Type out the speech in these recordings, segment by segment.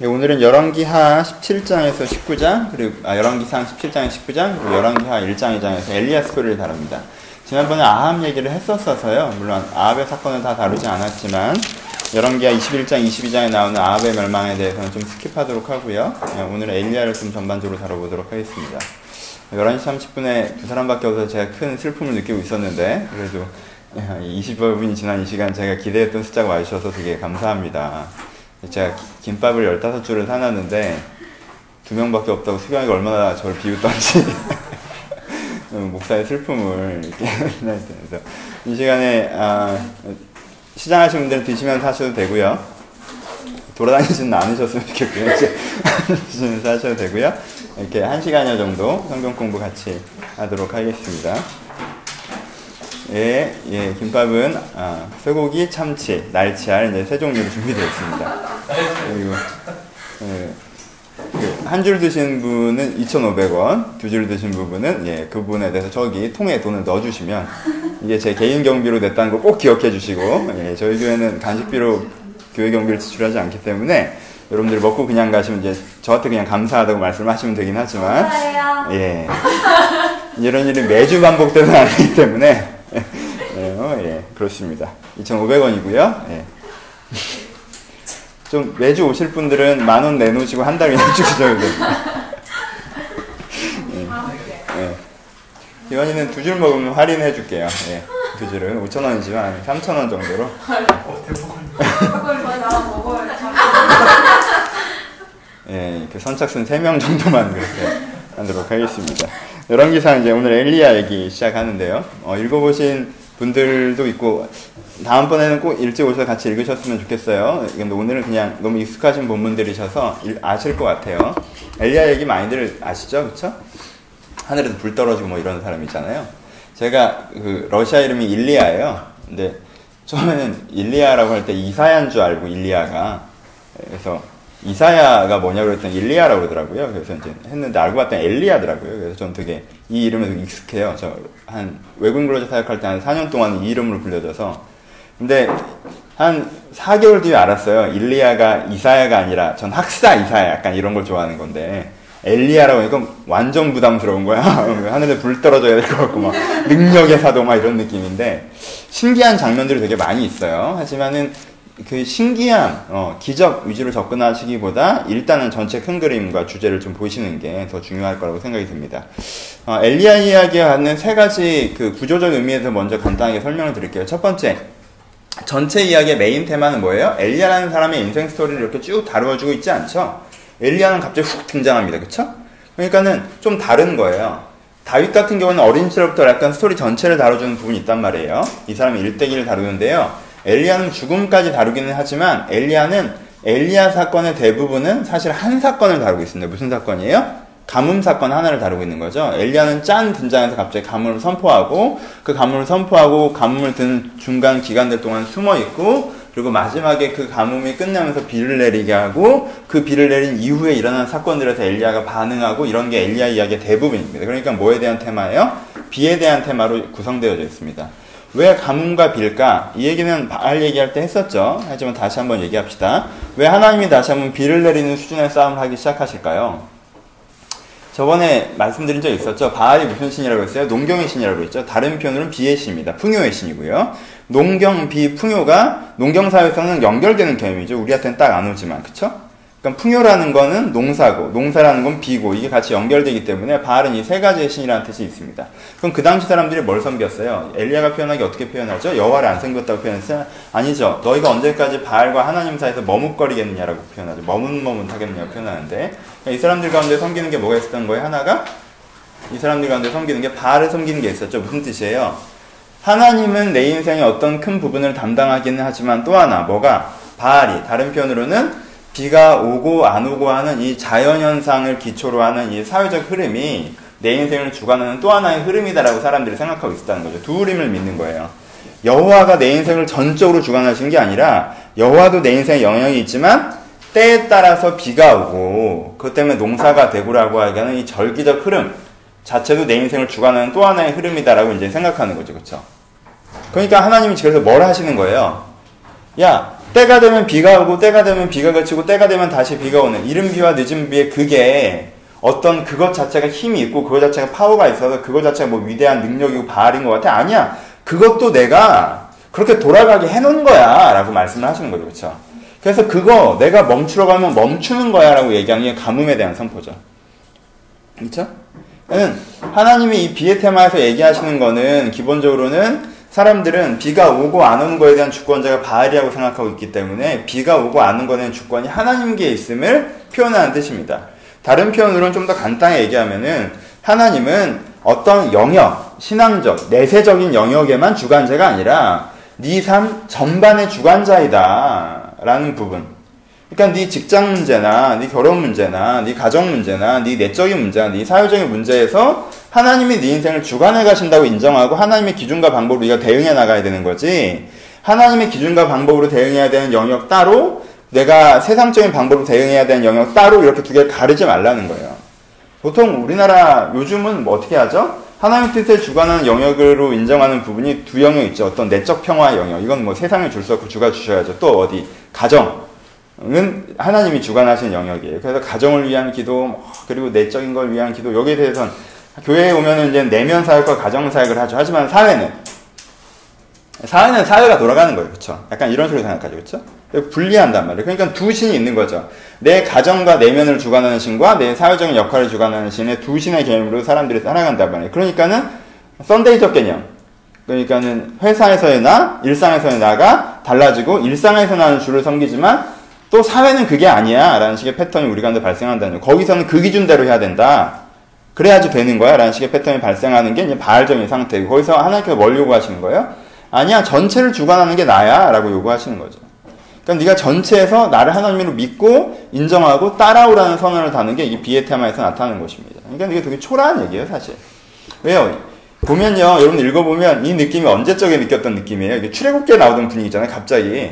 예, 오늘은 열왕기하 17장에서 19장 그리고 아, 열왕기상 17장에서 19장 그리고 열왕기하 1장 2장에서 엘리야 스토리를 다룹니다. 지난번에 아합 얘기를 했었어서요. 물론 아합의 사건은 다 다루지 않았지만 열왕기하 21장 22장에 나오는 아합의 멸망에 대해서는 좀 skip하도록 하고요. 예, 오늘 엘리야를 좀 전반적으로 다뤄보도록 하겠습니다. 11시 30분에 두 사람밖에 없어서 제가 큰 슬픔을 느끼고 있었는데 그래도 20분이 지난 이 시간 제가 기대했던 숫자가 와주셔서 되게 감사합니다. 제가 김밥을 15줄을 사놨는데 두 명밖에 없다고 수경이가 얼마나 저를 비웃던지 목사의 슬픔을 이렇게 그래서 이 시간에 아, 시장하신 분들은 드시면서 하셔도 되고요. 돌아다니지는 않으셨으면 좋겠고요. 드시면서 하셔도 되고요. 이렇게 한 시간여 정도 성경 공부 같이 하도록 하겠습니다. 예, 예, 김밥은 아, 쇠고기, 참치, 날치알 이제 세 종류로 준비되어 있습니다. 그리고 예, 그 한줄 드신 분은 2,500원, 두 줄 드신 부분은 예, 그 부분에 대해서 저기 통에 돈을 넣어주시면 이게 제 개인 경비로 냈다는 거 꼭 기억해 주시고 예, 저희 교회는 간식비로 교회 경비를 지출하지 않기 때문에 여러분들 먹고 그냥 가시면 이제 저한테 그냥 감사하다고 말씀하시면 되긴 하지만 예 이런 일이 매주 반복되는 아니기 때문에 예, 어, 예, 그렇습니다. 2,500원이고요. 예. 좀 매주 오실 분들은 만 원 내놓으시고 한달 그냥 주셔도 됩니다. 예. 예. 기원이는 두 줄 먹으면 할인해 줄게요. 예. 두 줄은 5,000원이지만 3,000원 정도로. 예, 그 선착순 3명 정도만 그렇게 하도록 하겠습니다. 열왕기상 이제 오늘 엘리야 얘기 시작하는데요. 어, 읽어보신 분들도 있고 다음번에는 꼭 일찍 오셔서 같이 읽으셨으면 좋겠어요. 근데 오늘은 그냥 너무 익숙하신 본문들이셔서 아실 것 같아요. 엘리야 얘기 많이들 아시죠, 그렇죠? 하늘에서 불 떨어지고 뭐 이런 사람 있잖아요. 제가 그 러시아 이름이 일리아예요. 근데 처음에는 일리아라고 할 때 이사야인 줄 알고 일리아가 그래서 이사야가 뭐냐고 그랬더니 일리아라고 그러더라고요. 그래서 이제 했는데 알고 봤더니 엘리야더라고요. 그래서 저는 되게 이 이름에 되게 익숙해요. 저 한 외국인 근로자 사역할 때 한 4년 동안 이 이름으로 불려져서. 근데 한 4개월 뒤에 알았어요. 일리야가 이사야가 아니라 전 학사 이사야 약간 이런 걸 좋아하는 건데 엘리야라고 하니까 완전 부담스러운 거야. 하늘에 불 떨어져야 될 것 같고 막 능력의 사도 막 이런 느낌인데 신기한 장면들이 되게 많이 있어요. 하지만은 그 신기한 어, 기적 위주로 접근하시기보다 일단은 전체 큰 그림과 주제를 좀 보시는 게 더 중요할 거라고 생각이 듭니다. 어, 엘리야 이야기가 갖는 세 가지 그 구조적 의미에서 먼저 간단하게 설명을 드릴게요. 첫 번째, 전체 이야기의 메인 테마는 뭐예요? 엘리야라는 사람의 인생 스토리를 이렇게 쭉 다루어주고 있지 않죠? 엘리야는 갑자기 훅 등장합니다. 그쵸? 그러니까는 좀 다른 거예요. 다윗 같은 경우는 어린 시절부터 약간 스토리 전체를 다뤄주는 부분이 있단 말이에요. 이 사람이 일대기를 다루는데요. 엘리야는 죽음까지 다루기는 하지만 엘리야는 엘리야 사건의 대부분은 사실 한 사건을 다루고 있습니다. 무슨 사건이에요? 가뭄 사건 하나를 다루고 있는 거죠. 엘리야는 짠 등장해서 갑자기 가뭄을 선포하고 그 가뭄을 선포하고 가뭄을 든 중간 기간들 동안 숨어 있고 그리고 마지막에 그 가뭄이 끝나면서 비를 내리게 하고 그 비를 내린 이후에 일어난 사건들에서 엘리야가 반응하고 이런 게 엘리야 이야기의 대부분입니다. 그러니까 뭐에 대한 테마예요? 비에 대한 테마로 구성되어져 있습니다. 왜 가뭄과 빌까? 이 얘기는 바알 얘기할 때 했었죠. 하지만 다시 한번 얘기합시다. 왜 하나님이 다시 한번 비를 내리는 수준의 싸움을 하기 시작하실까요? 저번에 말씀드린 적 있었죠. 바알이 무슨 신이라고 했어요? 농경의 신이라고 했죠. 다른 표현으로는 비의 신입니다. 풍요의 신이고요. 농경, 비, 풍요가 농경 사회에서는 연결되는 개념이죠. 우리한테는 딱 안 오지만. 그쵸? 그러니까 풍요라는 거는 농사고, 농사라는 건 비고, 이게 같이 연결되기 때문에 바알은 이 세 가지의 신이라는 뜻이 있습니다. 그럼 그 당시 사람들이 뭘 섬겼어요? 엘리야가 표현하기 어떻게 표현하죠? 여호와를 안 섬겼다고 표현했어요? 아니죠. 너희가 언제까지 바알과 하나님 사이에서 머뭇거리겠느냐라고 표현하죠. 머뭇머뭇하겠느냐고 표현하는데 이 사람들 가운데 섬기는 게 뭐가 있었던 거예요? 하나가 이 사람들 가운데 섬기는 게 바알을 섬기는 게 있었죠. 무슨 뜻이에요? 하나님은 내 인생의 어떤 큰 부분을 담당하기는 하지만 또 하나 뭐가 바알이 다른 표현으로는 비가 오고 안 오고 하는 이 자연현상을 기초로 하는 이 사회적 흐름이 내 인생을 주관하는 또 하나의 흐름이다라고 사람들이 생각하고 있었다는 거죠. 두 흐름을 믿는 거예요. 여호와가 내 인생을 전적으로 주관하신 게 아니라 여호와도 내 인생에 영향이 있지만 때에 따라서 비가 오고 그것 때문에 농사가 되고라고 하는 이 절기적 흐름 자체도 내 인생을 주관하는 또 하나의 흐름이다라고 이제 생각하는 거죠. 그렇죠? 그러니까 하나님이 그래서 뭘 하시는 거예요? 야, 때가 되면 비가 오고 때가 되면 비가 그치고 때가 되면 다시 비가 오는 이른 비와 늦은 비의 그게 어떤 그것 자체가 힘이 있고 그것 자체가 파워가 있어서 그것 자체가 뭐 위대한 능력이고 바알인 것 같아? 아니야. 그것도 내가 그렇게 돌아가게 해놓은 거야 라고 말씀을 하시는 거죠. 그렇죠 그래서 그거 내가 멈추러 가면 멈추는 거야 라고 얘기하는 게 가뭄에 대한 선포죠. 그렇죠 하나님이 이 비의 테마에서 얘기하시는 거는 기본적으로는 사람들은 비가 오고 안 오는 거에 대한 주권자가 바알이라고 생각하고 있기 때문에 비가 오고 안 오는 대한 주권이 하나님께 있음을 표현하는 뜻입니다. 다른 표현으로는 좀 더 간단히 얘기하면은 하나님은 어떤 영역, 신앙적, 내세적인 영역에만 주관자가 아니라 네 삶 전반의 주관자이다 라는 부분. 그러니까 네 직장 문제나 네 결혼 문제나 네 가정 문제나 네 내적인 문제나 네 사회적인 문제에서 하나님이 네 인생을 주관해 가신다고 인정하고 하나님의 기준과 방법으로 네가 대응해 나가야 되는 거지. 하나님의 기준과 방법으로 대응해야 되는 영역 따로 내가 세상적인 방법으로 대응해야 되는 영역 따로 이렇게 두 개를 가르지 말라는 거예요. 보통 우리나라 요즘은 뭐 어떻게 하죠? 하나님 뜻에 주관하는 영역으로 인정하는 부분이 두 영역 있죠. 어떤 내적 평화 영역. 이건 뭐 세상에 줄수 없고 주가 주셔야죠. 또 어디? 가정. 은 하나님이 주관하시는 영역이에요. 그래서 가정을 위한 기도, 뭐 그리고 내적인 걸 위한 기도, 여기에 대해서는 교회에 오면은 이제 내면 사역과 가정 사역을 하죠. 하지만 사회는 사회는 사회가 돌아가는 거예요. 그렇죠? 약간 이런 식으로 생각하죠. 그렇죠? 분리한단 말이에요. 그러니까 두 신이 있는 거죠. 내 가정과 내면을 주관하는 신과 내 사회적인 역할을 주관하는 신의 두 신의 개념으로 사람들이 살아간단 말이에요. 그러니까는 썬데이적 개념. 그러니까는 회사에서의 나, 일상에서의 나가 달라지고 일상에서 나는 주를 섬기지만 또 사회는 그게 아니야. 라는 식의 패턴이 우리 가운데 발생한다는 거예요. 거기서는 그 기준대로 해야 된다. 그래야지 되는 거야. 라는 식의 패턴이 발생하는 게 이제 바알적인 상태고, 거기서 하나님께서 뭘 요구하시는 거예요? 아니야, 전체를 주관하는 게 나야. 라고 요구하시는 거죠. 그러니까 네가 전체에서 나를 하나님으로 믿고 인정하고 따라오라는 선언을 다는 게 이 비의 테마에서 나타나는 것입니다. 그러니까 이게 되게 초라한 얘기예요, 사실. 왜요? 보면요, 여러분 읽어보면 이 느낌이 언제적에 느꼈던 느낌이에요. 이게 출애굽기에 나오던 분위기잖아요, 갑자기.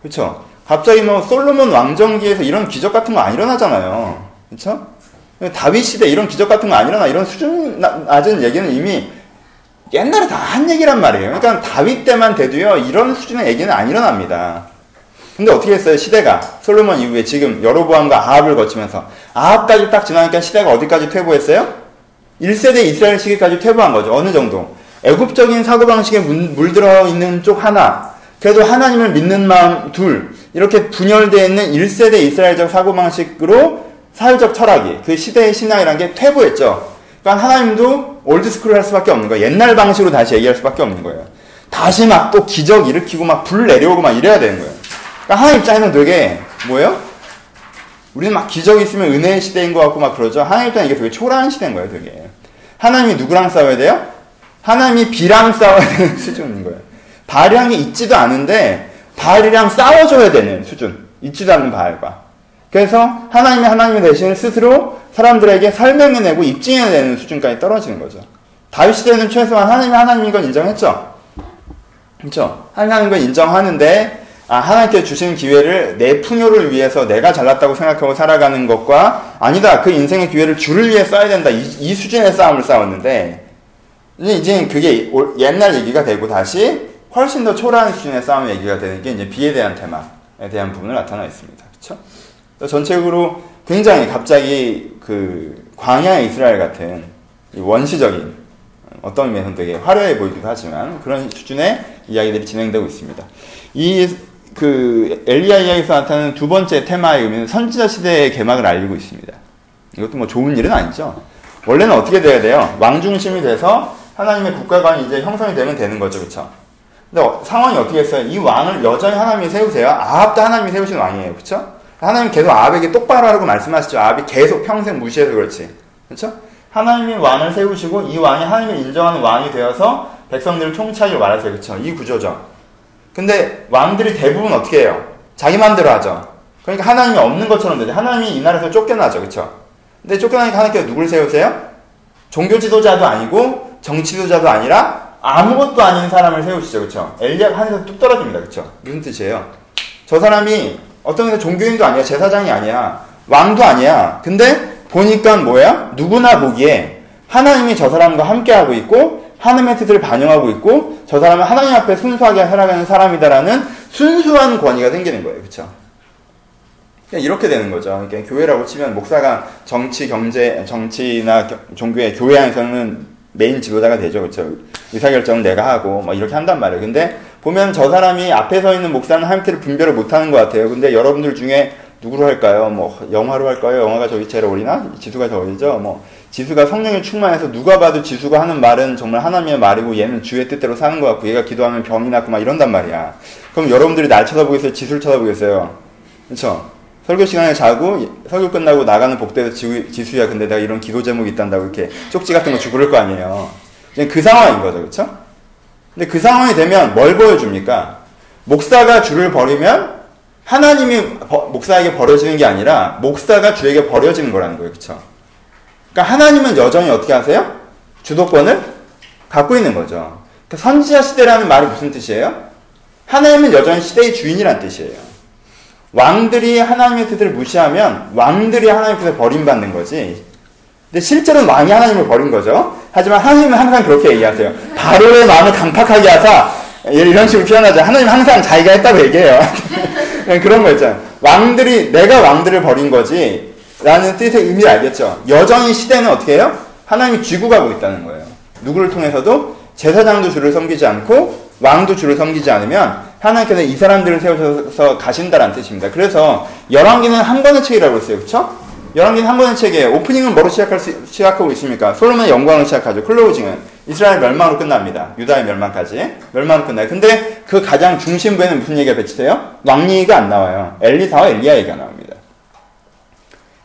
그렇죠? 갑자기 뭐 솔로몬 왕정기에서 이런 기적 같은 거 안 일어나잖아요. 그렇죠? 다윗 시대 이런 기적 같은 거안 일어나. 이런 수준 낮은 얘기는 이미 옛날에 다 한 얘기란 말이에요. 그러니까 다윗 때만 돼도요. 이런 수준의 얘기는 안 일어납니다. 근데 어떻게 했어요? 시대가 솔로몬 이후에 지금 여로보암과 아합을 거치면서 아합까지 딱 지나니까 시대가 어디까지 퇴보했어요? 1세대 이스라엘 시기까지 퇴보한 거죠. 어느 정도. 애굽적인 사고방식에 물들어 있는 쪽 하나, 그래도 하나님을 믿는 마음 둘, 이렇게 분열되어 있는 1세대 이스라엘적 사고방식으로 사회적 철학이 그 시대의 신앙이란 게 퇴보했죠. 그러니까 하나님도 올드스쿨을 할 수밖에 없는 거예요. 옛날 방식으로 다시 얘기할 수밖에 없는 거예요. 다시 막 또 기적 일으키고 막 불 내려오고 막 이래야 되는 거예요. 그러니까 하나님 입장에는 되게 뭐예요? 우리는 막 기적이 있으면 은혜의 시대인 것 같고 막 그러죠. 하나님 입장에 이게 되게 초라한 시대인 거예요, 되게. 하나님이 누구랑 싸워야 돼요? 하나님이 비랑 싸워야 되는 수준인 거예요. 발량이 있지도 않은데 바알이랑 싸워줘야 되는 수준. 있지도 않는 바알과. 그래서 하나님이 하나님의 대신을 스스로 사람들에게 설명해내고 입증해내는 수준까지 떨어지는 거죠. 다윗 시대는 최소한 하나님이 하나님인 건 인정했죠. 그렇죠? 하나님인 건 인정하는데 아, 하나님께 주신 기회를 내 풍요를 위해서 내가 잘났다고 생각하고 살아가는 것과 아니다 그 인생의 기회를 주를 위해 써야 된다 이, 이 수준의 싸움을 싸웠는데 이제 그게 옛날 얘기가 되고 다시 훨씬 더 초라한 수준의 싸움 얘기가 되는 게 이제 비에 대한 테마에 대한 부분을 나타나 있습니다. 그렇죠? 전체적으로 굉장히 갑자기 그 광야 이스라엘 같은 원시적인 어떤 면에서는 되게 화려해 보이기도 하지만 그런 수준의 이야기들이 진행되고 있습니다. 이 그 엘리야 이야기에서 나타나는 두 번째 테마의 의미는 선지자 시대의 개막을 알리고 있습니다. 이것도 뭐 좋은 일은 아니죠. 원래는 어떻게 돼야 돼요? 왕 중심이 돼서 하나님의 국가가 이제 형성이 되면 되는 거죠, 그렇죠? 근데 어, 상황이 어떻게 했어요? 이 왕을 여전히 하나님이 세우세요. 아합도 하나님이 세우신 왕이에요. 그렇죠? 하나님 계속 아합에게 똑바로 하라고 말씀하시죠. 아합이 계속 평생 무시해서 그렇지. 그렇죠? 하나님이 왕을 세우시고 이 왕이 하나님을 인정하는 왕이 되어서 백성들을 총차기로 말하세요. 그렇죠? 이 구조죠. 근데 왕들이 대부분 어떻게 해요? 자기 마음대로 하죠. 그러니까 하나님이 없는 것처럼 되죠. 하나님이 이 나라에서 쫓겨나죠. 그렇죠? 근데 쫓겨나니까 하나님께서 누굴 세우세요? 종교 지도자도 아니고 정치 지도자도 아니라 아무것도 아닌 사람을 세우시죠. 그쵸? 엘리야가 하늘에서 뚝 떨어집니다. 그쵸? 무슨 뜻이에요? 저 사람이 어떤 면에서 종교인도 아니야. 제사장이 아니야. 왕도 아니야. 근데 보니까 뭐야? 누구나 보기에 하나님이 저 사람과 함께하고 있고 하나님의 뜻을 반영하고 있고 저 사람은 하나님 앞에 순수하게 살아가는 사람이다라는 순수한 권위가 생기는 거예요. 그쵸? 그냥 이렇게 되는 거죠. 그러니까 교회라고 치면 목사가 정치, 경제, 정치나 종교의 교회 안에서는 메인 지도자가 되죠. 그렇죠? 의사결정은 내가 하고 뭐 이렇게 한단 말이에요. 근데 보면 저 사람이 앞에 서 있는 목사는 하나님께를 분별을 못하는 것 같아요. 근데 여러분들 중에 누구로 할까요? 뭐 영화로 할까요? 영화가 저기 제일 어리나? 지수가 저 어리죠? 뭐 지수가 성령에 충만해서 누가 봐도 지수가 하는 말은 정말 하나님의 말이고 얘는 주의 뜻대로 사는 것 같고 얘가 기도하면 병이 낫고 막 이런단 말이야. 그럼 여러분들이 날 쳐다보겠어요? 지수를 쳐다보겠어요? 그렇죠? 설교 시간에 자고 설교 끝나고 나가는 복도에서 지수, 야 근데 내가 이런 기도 제목이 있단다고 이렇게 쪽지 같은 거 주고 그럴 거 아니에요. 그 상황인 거죠. 그렇죠? 근데 그 상황이 되면 뭘 보여줍니까? 목사가 주를 버리면 하나님이 버, 목사에게 버려지는 게 아니라 목사가 주에게 버려지는 거라는 거예요. 그렇죠? 그러니까 하나님은 여전히 어떻게 하세요? 주도권을 갖고 있는 거죠. 그러니까 선지자 시대라는 말이 무슨 뜻이에요? 하나님은 여전히 시대의 주인이란 뜻이에요. 왕들이 하나님의 뜻을 무시하면 왕들이 하나님의 뜻을 버림받는 거지. 근데 실제로는 왕이 하나님을 버린 거죠. 하지만 하나님은 항상 그렇게 얘기하세요. 바로의 마음을 강팍하게 하사 이런 식으로 표현하죠. 하나님은 항상 자기가 했다고 얘기해요. 그런 거 있잖아요. 왕들이 내가 왕들을 버린 거지 라는 뜻의 의미를 알겠죠. 여전히 시대는 어떻게 해요? 하나님이 쥐고 가고 있다는 거예요. 누구를 통해서도 제사장도 주를 섬기지 않고 왕도 주를 섬기지 않으면 하나님께서 이 사람들을 세우셔서 가신다는 뜻입니다. 그래서 열왕기는 한 권의 책이라고 했어요. 그렇죠? 열왕기는 한 권의 책이에요. 오프닝은 뭐로 시작할 수, 시작하고 있습니까? 솔로몬의 영광으로 시작하죠. 클로징은 이스라엘 멸망으로 끝납니다. 유다의 멸망까지 멸망으로 끝나요. 근데 그 가장 중심부에는 무슨 얘기가 배치돼요? 왕 얘기가 안 나와요. 엘리사와 엘리야 얘기가 나옵니다.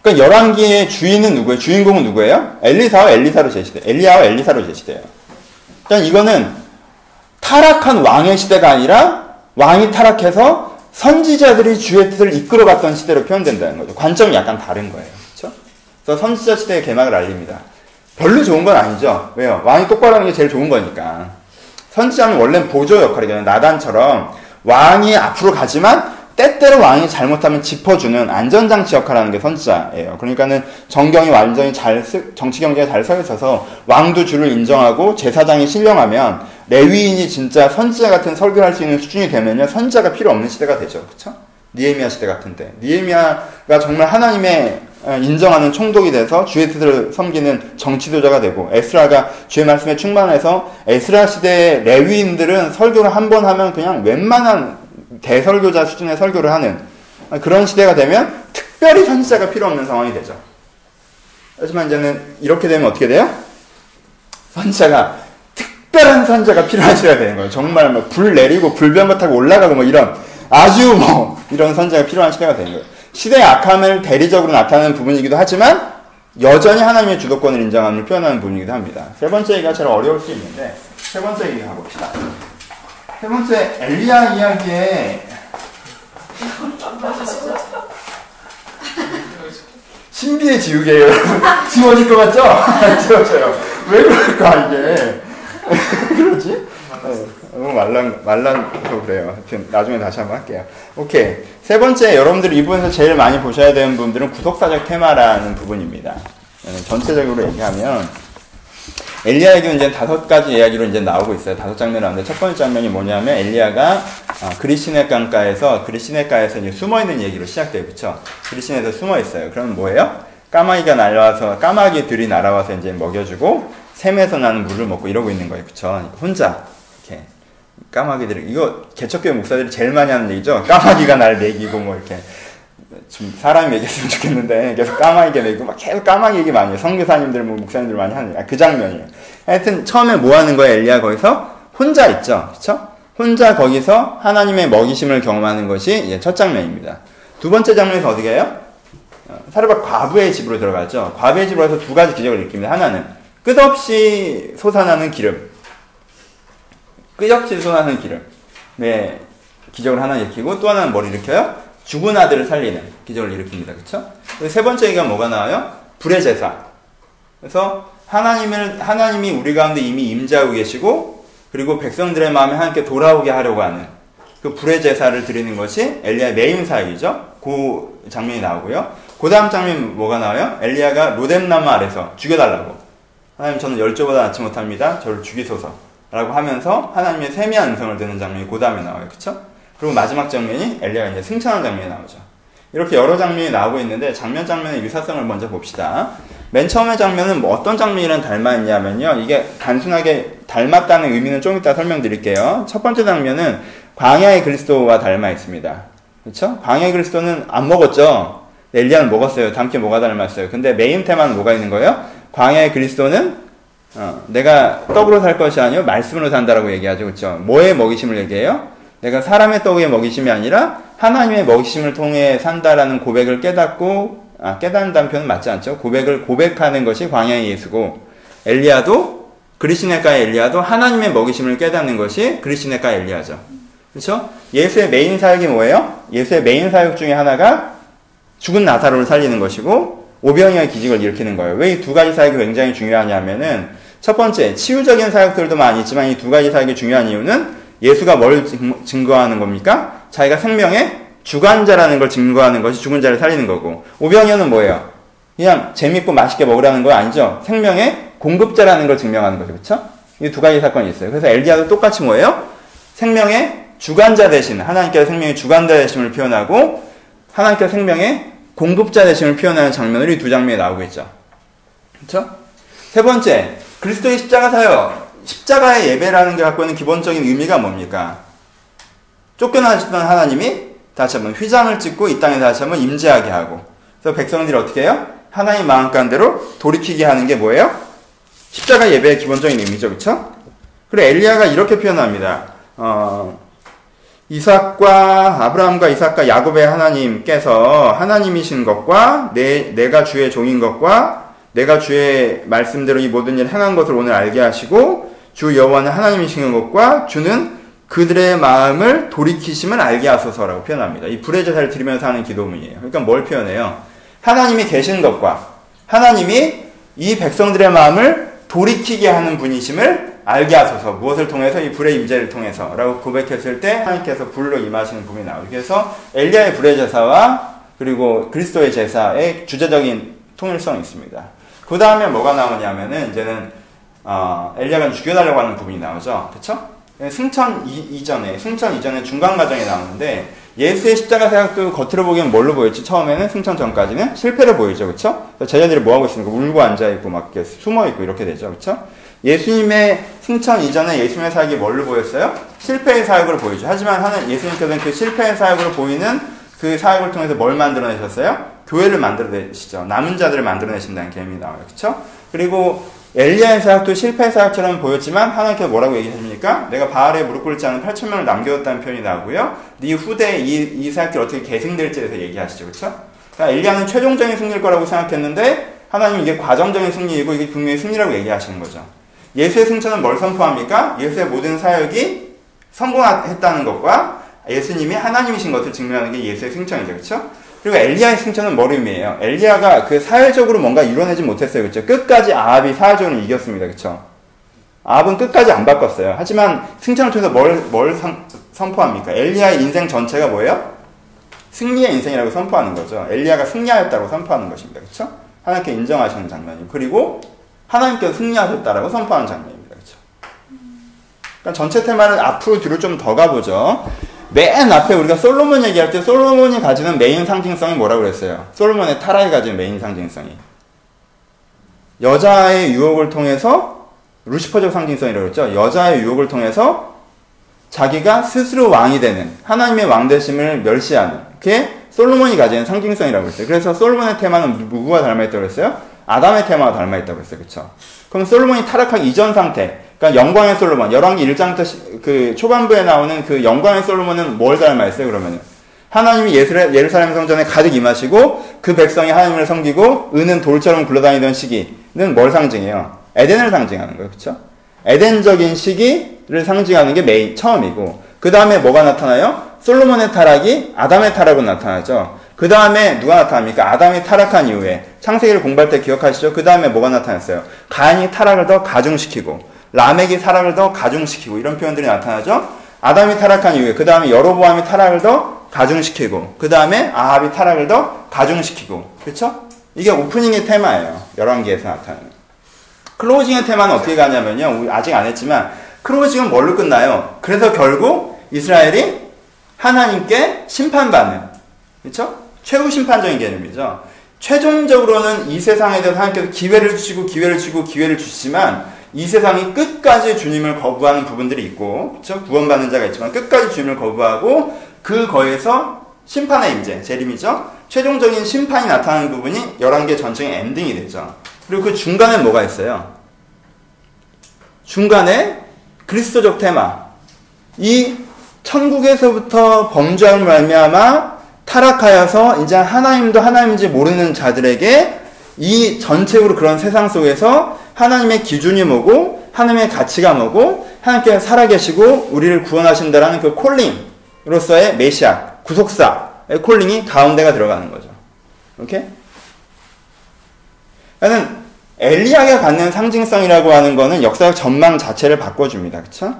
그러니까 열왕기의 주인은 누구예요? 주인공은 누구예요? 엘리사와 엘리사로 제시돼요. 엘리야와 엘리사로 제시돼요. 일단 이거는 타락한 왕의 시대가 아니라 왕이 타락해서 선지자들이 주의 뜻을 이끌어갔던 시대로 표현된다는 거죠. 관점이 약간 다른 거예요. 그렇죠? 그래서 선지자 시대의 개막을 알립니다. 별로 좋은 건 아니죠. 왜요? 왕이 똑바로 하는 게 제일 좋은 거니까. 선지자는 원래는 보조 역할이잖아요. 나단처럼 왕이 앞으로 가지만 때때로 왕이 잘못하면 짚어주는 안전장치 역할을 하는 게 선지자예요. 그러니까는 정경이 완전히 잘, 정치 경제가 잘서 있어서 왕도 주를 인정하고 제사장이 신령하면 레위인이 진짜 선지자 같은 설교를 할 수 있는 수준이 되면요. 선지자가 필요 없는 시대가 되죠. 그쵸? 니에미아 시대 같은데. 니에미아가 정말 하나님의 어, 인정하는 총독이 돼서 주의 뜻을 섬기는 정치도자가 되고 에스라가 주의 말씀에 충만해서 에스라 시대의 레위인들은 설교를 한 번 하면 그냥 웬만한 대설교자 수준의 설교를 하는 그런 시대가 되면 특별히 선지자가 필요 없는 상황이 되죠. 하지만 이제는 이렇게 되면 어떻게 돼요? 선지자가 특별한 선지자가 필요한 시대가 되는 거예요. 정말 뭐 불 내리고 불변만 타고 올라가고 뭐 이런 아주 뭐 이런 선지자가 필요한 시대가 되는 거예요. 시대의 악함을 대리적으로 나타내는 부분이기도 하지만 여전히 하나님의 주도권을 인정함을 표현하는 부분이기도 합니다. 세 번째 얘기가 제일 어려울 수 있는데 세 번째 얘기 가봅시다. 세 번째 엘리야 이야기에 신비의 지우개예요. 지워질 것 같죠? 안 지워져요. 왜 그럴까 이게? 그러지? 네, 너무 말란 말란서 그래요. 하여튼 나중에 다시 한번 할게요. 오케이 세 번째 여러분들이 이 부분에서 제일 많이 보셔야 되는 부분들은 구속사적 테마라는 부분입니다. 전체적으로 얘기하면 엘리야 얘기는 이제 다섯 가지 이야기로 이제 나오고 있어요. 다섯 장면 나오는데 첫 번째 장면이 뭐냐면 엘리야가 아, 그리시네 강가에서 그리시네 가에서 이제 숨어 있는 얘기로 시작돼요. 그쵸? 그리시네에서 숨어 있어요. 그럼 뭐예요? 까마귀가 날아와서 까마귀들이 날아와서 이제 먹여주고 샘에서 나는 물을 먹고 이러고 있는 거예요. 그쵸? 혼자 이렇게 까마귀들이 이거 개척교회 목사들이 제일 많이 하는 얘기죠. 까마귀가 날 먹이고 뭐 이렇게 좀 사람이 얘기했으면 좋겠는데 계속 까마귀 얘기고 막 계속 까마귀 얘기 많이 해요. 성교사님들 뭐 목사님들 많이 하는 아, 그 장면이에요. 하여튼 처음에 뭐 하는 거예요? 엘리야 거기서 혼자 있죠. 그렇죠? 혼자 거기서 하나님의 먹이심을 경험하는 것이 첫 장면입니다. 두 번째 장면에서 어디 가요? 어, 사르밧 과부의 집으로 들어가죠. 과부의 집으로 가서 두 가지 기적을 일으킵니다. 하나는 끝없이 솟아나는 기름. 끝없이 솟아나는 기름. 네, 기적을 하나 일으키고 또 하나는 뭘 일으켜요? 죽은 아들을 살리는 기적을 일으킵니다. 그쵸? 세 번째 얘기가 뭐가 나와요? 불의 제사. 그래서 하나님을, 하나님이 우리 가운데 이미 임자하고 계시고, 그리고 백성들의 마음에 함께 돌아오게 하려고 하는 그 불의 제사를 드리는 것이 엘리야의 메인 사역이죠. 그 장면이 나오고요. 그 다음 장면 뭐가 나와요? 엘리야가 로뎀나무 아래서 죽여달라고. 하나님 저는 열조보다 낫지 못합니다. 저를 죽이소서. 라고 하면서 하나님의 세미한 음성을 듣는 장면이 그 다음에 나와요. 그쵸? 그리고 마지막 장면이 엘리야가 이제 승천한 장면이 나오죠. 이렇게 여러 장면이 나오고 있는데 장면 장면의 유사성을 먼저 봅시다. 맨 처음의 장면은 뭐 어떤 장면이랑 닮아 있냐면요. 이게 단순하게 닮았다는 의미는 좀 이따 설명드릴게요. 첫 번째 장면은 광야의 그리스도와 닮아 있습니다. 그렇죠? 광야의 그리스도는 안 먹었죠. 엘리야는 먹었어요. 담게 뭐가 닮았어요. 근데 메인 테마는 뭐가 있는 거예요? 광야의 그리스도는 어, 내가 떡으로 살 것이 아니요 말씀으로 산다라고 얘기하죠. 그렇죠? 뭐의 먹이심을 얘기해요? 내가 사람의 떡의 먹이심이 아니라 하나님의 먹이심을 통해 산다라는 고백을 깨닫고 아, 깨닫는다는 표현은 맞지 않죠. 고백을 고백하는 것이 광야의 예수고 엘리야도 그리시네가 엘리야도 하나님의 먹이심을 깨닫는 것이 그리시네가 엘리야죠. 그렇죠? 예수의 메인 사역이 뭐예요? 예수의 메인 사역 중에 하나가 죽은 나사로를 살리는 것이고 오병이어의 기적을 일으키는 거예요. 왜 이 두 가지 사역이 굉장히 중요하냐면은 첫 번째 치유적인 사역들도 많이 있지만 이 두 가지 사역이 중요한 이유는 예수가 뭘 증거하는 겁니까? 자기가 생명의 주관자라는 걸 증거하는 것이 죽은 자를 살리는 거고 오병이어는 뭐예요? 그냥 재밌고 맛있게 먹으라는 거 아니죠? 생명의 공급자라는 걸 증명하는 거죠. 그렇죠? 이 두 가지 사건이 있어요. 그래서 엘리야도 똑같이 뭐예요? 생명의 주관자 대신 하나님께서 생명의 주관자 대심을 표현하고 하나님께서 생명의 공급자 대심을 표현하는 장면으로 이 두 장면이 나오고 있죠. 그렇죠? 세 번째, 그리스도의 십자가 사역. 십자가의 예배라는 게 갖고 있는 기본적인 의미가 뭡니까? 쫓겨나셨던 하나님이 다시 한번 휘장을 찍고 이 땅에 다시 한번 임재하게 하고 그래서 백성들이 어떻게 해요? 하나님 마음 간대로 돌이키게 하는 게 뭐예요? 십자가 예배의 기본적인 의미죠. 그렇죠? 그리고 엘리야가 이렇게 표현합니다. 어, 이삭과 아브라함과 이삭과 야곱의 하나님께서 하나님이신 것과 내, 내가 주의 종인 것과 내가 주의 말씀대로 이 모든 일을 행한 것을 오늘 알게 하시고 주 여호와는 하나님이신 것과 주는 그들의 마음을 돌이키심을 알게 하소서라고 표현합니다. 이 불의 제사를 드리면서 하는 기도문이에요. 그러니까 뭘 표현해요? 하나님이 계신 것과 하나님이 이 백성들의 마음을 돌이키게 하는 분이심을 알게 하소서. 무엇을 통해서? 이 불의 임재를 통해서. 라고 고백했을 때 하나님께서 불로 임하시는 부분이 나오죠. 그래서 엘리야의 불의 제사와 그리고 그리스도의 제사의 주제적인 통일성이 있습니다. 그 다음에 뭐가 나오냐면은 이제는 어, 엘리야가 죽여달라고 하는 부분이 나오죠. 그쵸? 승천 이, 전에 승천 이전에 중간 과정에 나오는데 예수의 십자가 사역도 겉으로 보기엔 뭘로 보였지? 처음에는 승천 전까지는 실패를 보이죠, 그렇죠? 제자들이 뭐 하고 있습니까? 울고 앉아 있고 막 이렇게 숨어 있고 이렇게 되죠, 그렇죠? 예수님의 승천 이전에 예수님의 사역이 뭘로 보였어요? 실패의 사역으로 보이죠. 하지만 하는 예수님께서는 그 실패의 사역으로 보이는 그 사역을 통해서 뭘 만들어내셨어요? 교회를 만들어내시죠. 남은 자들을 만들어내신다는 개념이 나와요, 그렇죠? 그리고 엘리야의 사역도 실패 사역처럼 보였지만 하나님께서 뭐라고 얘기하십니까? 내가 바알에 무릎 꿇지 않은 8천 명을 남겨뒀다는 표현이 나오고요. 네 후대에 이, 이 사역들이 어떻게 계승될지에 대해서 얘기하시죠. 그렇죠? 그러니까 엘리야는 최종적인 승리일 거라고 생각했는데 하나님 이게 과정적인 승리이고 이게 분명히 승리라고 얘기하시는 거죠. 예수의 승천은 뭘 선포합니까? 예수의 모든 사역이 성공했다는 것과 예수님이 하나님이신 것을 증명하는 게 예수의 승천이죠. 그렇죠? 그리고 엘리야의 승천은 뭘 의미해요? 엘리야가 그 사회적으로 뭔가 이뤄내지 못했어요. 그렇죠? 끝까지 아합이 사회적으로 이겼습니다. 그렇죠? 아합은 끝까지 안 바꿨어요. 하지만 승천을 통해서 뭘, 뭘 선, 선포합니까? 엘리야의 인생 전체가 뭐예요? 승리의 인생이라고 선포하는 거죠. 엘리야가 승리하였다고 선포하는 것입니다. 그렇죠? 하나님께 인정하시는 장면이고 그리고 하나님께서 승리하셨다라고 선포하는 장면입니다. 그렇죠? 그러니까 전체 테마를 앞으로 뒤로 좀 더 가보죠. 맨 앞에 우리가 솔로몬 얘기할 때 솔로몬이 가지는 메인 상징성이 뭐라고 그랬어요? 솔로몬의 타락이 가지는 메인 상징성이. 여자의 유혹을 통해서 루시퍼적 상징성이라고 그랬죠? 여자의 유혹을 통해서 자기가 스스로 왕이 되는 하나님의 왕대심을 멸시하는 그게 솔로몬이 가지는 상징성이라고 했어요. 그래서 솔로몬의 테마는 누구와 닮아있다고 그랬어요? 아담의 테마와 닮아있다고 했어요. 그쵸? 그럼 솔로몬이 타락하기 이전 상태, 그러니까 영광의 솔로몬, 열왕기 1장부터 그 초반부에 나오는 그 영광의 솔로몬은 뭘 닮아있어요, 그러면은? 하나님이 예루살렘 성전에 가득 임하시고 그 백성이 하나님을 섬기고 은은 돌처럼 굴러다니던 시기는 뭘 상징해요? 에덴을 상징하는 거예요. 그렇죠? 에덴적인 시기를 상징하는 게 메인 처음이고 그 다음에 뭐가 나타나요? 솔로몬의 타락이 아담의 타락으로 나타나죠. 그 다음에 누가 나타납니까? 아담이 타락한 이후에 창세기를 공부할 때 기억하시죠? 그 다음에 뭐가 나타났어요? 가인이 타락을 더 가중시키고 라멕이 타락을 더 가중시키고 이런 표현들이 나타나죠. 아담이 타락한 이후에 그 다음에 여로보암이 타락을 더 가중시키고 그 다음에 아합이 타락을 더 가중시키고 그렇죠? 이게 opening의 테마예요. 열왕기에서 나타나는. closing의 테마는 어떻게 가냐면요. 아직 안 했지만 closing은 뭘로 끝나요? 그래서 결국 이스라엘이 하나님께 심판받는 그렇죠? 최후 심판적인 개념이죠. 최종적으로는 이 세상에 대해서 하나님께서 기회를 주시고 기회를 주고 기회를 주시지만 이 세상이 끝까지 주님을 거부하는 부분들이 있고 그렇죠? 구원받는 자가 있지만 끝까지 주님을 거부하고 그 거에서 심판의 임재, 재림이죠. 최종적인 심판이 나타나는 부분이 열왕기 전체의 ending이 되죠. 그리고 그 중간에 뭐가 있어요? 중간에 그리스도적 테마. 이 천국에서부터 범죄함을 말미암아 타락하여서 이제 하나님도 하나님인지 모르는 자들에게 이 전체적으로 그런 세상 속에서 하나님의 기준이 뭐고 하나님의 가치가 뭐고 하나님께서 살아계시고 우리를 구원하신다라는 그 콜링으로서의 메시아 구속사의 콜링이 가운데가 들어가는 거죠. 오케이? 그러니까 엘리야가 갖는 상징성이라고 하는 거는 역사적 전망 자체를 바꿔줍니다. 그쵸?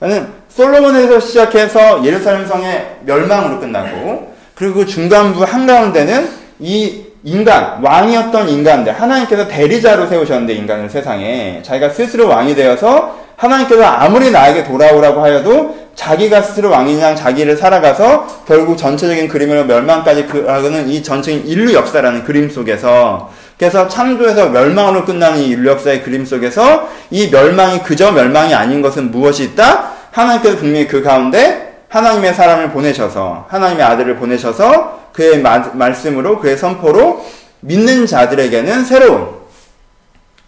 그러니까 솔로몬에서 시작해서 예루살렘 성의 멸망으로 끝나고 그리고 중간부 한가운데는 이 인간, 왕이었던 인간들, 하나님께서 대리자로 세우셨는데 인간을 세상에. 자기가 스스로 왕이 되어서 하나님께서 아무리 나에게 돌아오라고 하여도 자기가 스스로 왕이냐 자기를 살아가서 결국 전체적인 그림으로 멸망까지 가는 이 전체적인 인류 역사라는 그림 속에서. 그래서 창조에서 멸망으로 끝나는 이 인류 역사의 그림 속에서 이 멸망이 그저 멸망이 아닌 것은 무엇이 있다? 하나님께서 분명히 그 가운데 하나님의 사람을 보내셔서 하나님의 아들을 보내셔서 그의 마, 말씀으로 그의 선포로 믿는 자들에게는 새로운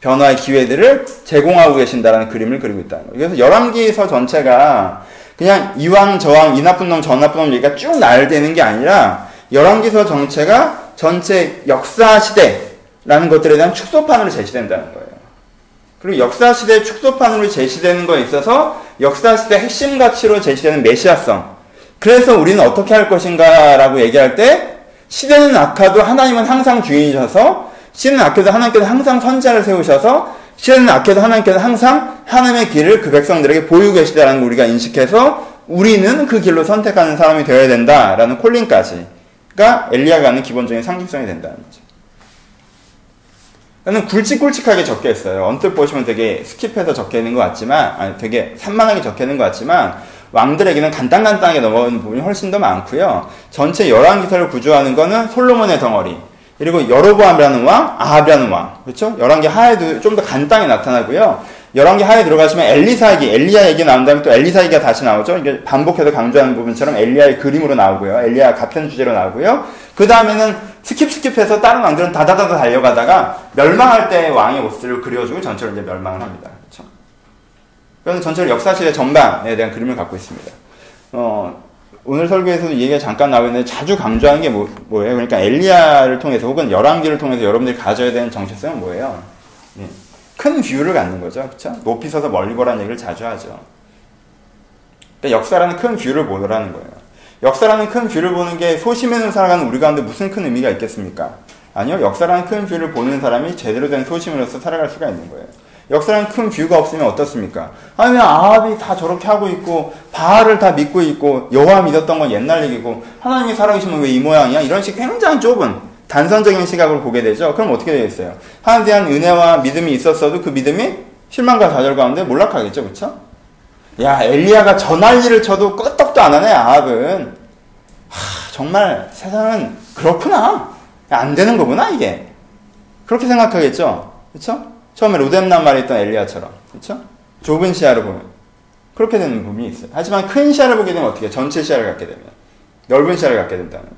변화의 기회들을 제공하고 계신다라는 그림을 그리고 있다는 거예요. 그래서 열왕기서 전체가 그냥 이왕 저왕 이 나쁜 놈 저 나쁜 놈 얘기가 쭉 날되는 게 아니라 열왕기서 전체가 전체 역사 시대라는 것들에 대한 축소판으로 제시된다는 거예요. 그리고 역사 시대 축소판으로 제시되는 거에 있어서 역사 시대 핵심 가치로 제시되는 메시아성. 그래서 우리는 어떻게 할 것인가라고 얘기할 때 시대는 악하도 하나님은 항상 주인이셔서 시대는 악해도 하나님께서 항상 선자를 세우셔서 시대는 악해도 하나님께서 항상 하나님의 길을 그 백성들에게 보이고 계시다는 걸 우리가 인식해서 우리는 그 길로 선택하는 사람이 되어야 된다라는 콜링까지가 엘리야가 하는 기본적인 상징성이 된다는 거죠. 저는 굵직굵직하게 적혀 있어요. 언뜻 보시면 되게 스킵해서 적혀 있는 것 같지만, 아니, 되게 산만하게 적혀 있는 것 같지만, 왕들에게는 간단간단하게 넘어가는 부분이 훨씬 더 많고요. 전체 열왕 기사를 구조하는 거는 솔로몬의 덩어리, 그리고 여로보암이라는 왕, 아합이라는 왕. 그렇죠? 열왕기 하에도 좀 더 간단히 나타나고요. 열왕기 하에 들어가시면 엘리사 얘기, 엘리야 얘기 나온 다음에 또 엘리사 얘기가 다시 나오죠. 이게 반복해서 강조하는 부분처럼 엘리야의 그림으로 나오고요. 엘리야 같은 주제로 나오고요. 그 다음에는 skip skip해서 다른 왕들은 다다다다 달려가다가 멸망할 때 왕의 모습을 그려주고 전체를 이제 멸망을 합니다. 그래서 전체를 역사서의 전반에 대한 그림을 갖고 있습니다. 어, 오늘 설교에서도 얘기가 잠깐 나오는데 자주 강조하는 게 뭐, 뭐예요? 그러니까 엘리야를 통해서 혹은 열왕기를 통해서 여러분들이 가져야 되는 정체성은 뭐예요? 네. 큰 view를 갖는 거죠. 그렇죠? 높이 서서 멀리 보라는 얘기를 자주 하죠. 그러니까 역사라는 큰 view를 보라는 거예요. 역사라는 큰 view를 보는 게 소시민으로 살아가는 우리 가운데 무슨 큰 의미가 있겠습니까? 아니요. 역사라는 큰 view를 보는 사람이 제대로 된 소시민으로서 살아갈 수가 있는 거예요. 역사란 큰 view가 없으면 어떻습니까? 아니 왜 아합이 다 저렇게 하고 있고 바알을 다 믿고 있고 여호와 믿었던 건 옛날 얘기고 하나님이 살아계시면 왜 이 모양이야? 이런 식 굉장히 좁은 단선적인 시각을 보게 되죠. 그럼 어떻게 되겠어요? 하나님에 대한 은혜와 믿음이 있었어도 그 믿음이 실망과 좌절 가운데 몰락하겠죠, 그렇죠? 야 엘리야가 저 난리를 쳐도 끄떡도 안 하네 아합은. 하, 정말 세상은 그렇구나. 안 되는 거구나 이게. 그렇게 생각하겠죠, 그렇죠? 처음에 로뎀난 말에 있던 엘리야처럼. 그렇죠? 좁은 시야를 보면. 그렇게 되는 부분이 있어요. 하지만 큰 시야를 보게 되면 어떻게 전체 시야를 갖게 되면. 넓은 시야를 갖게 된다는 거.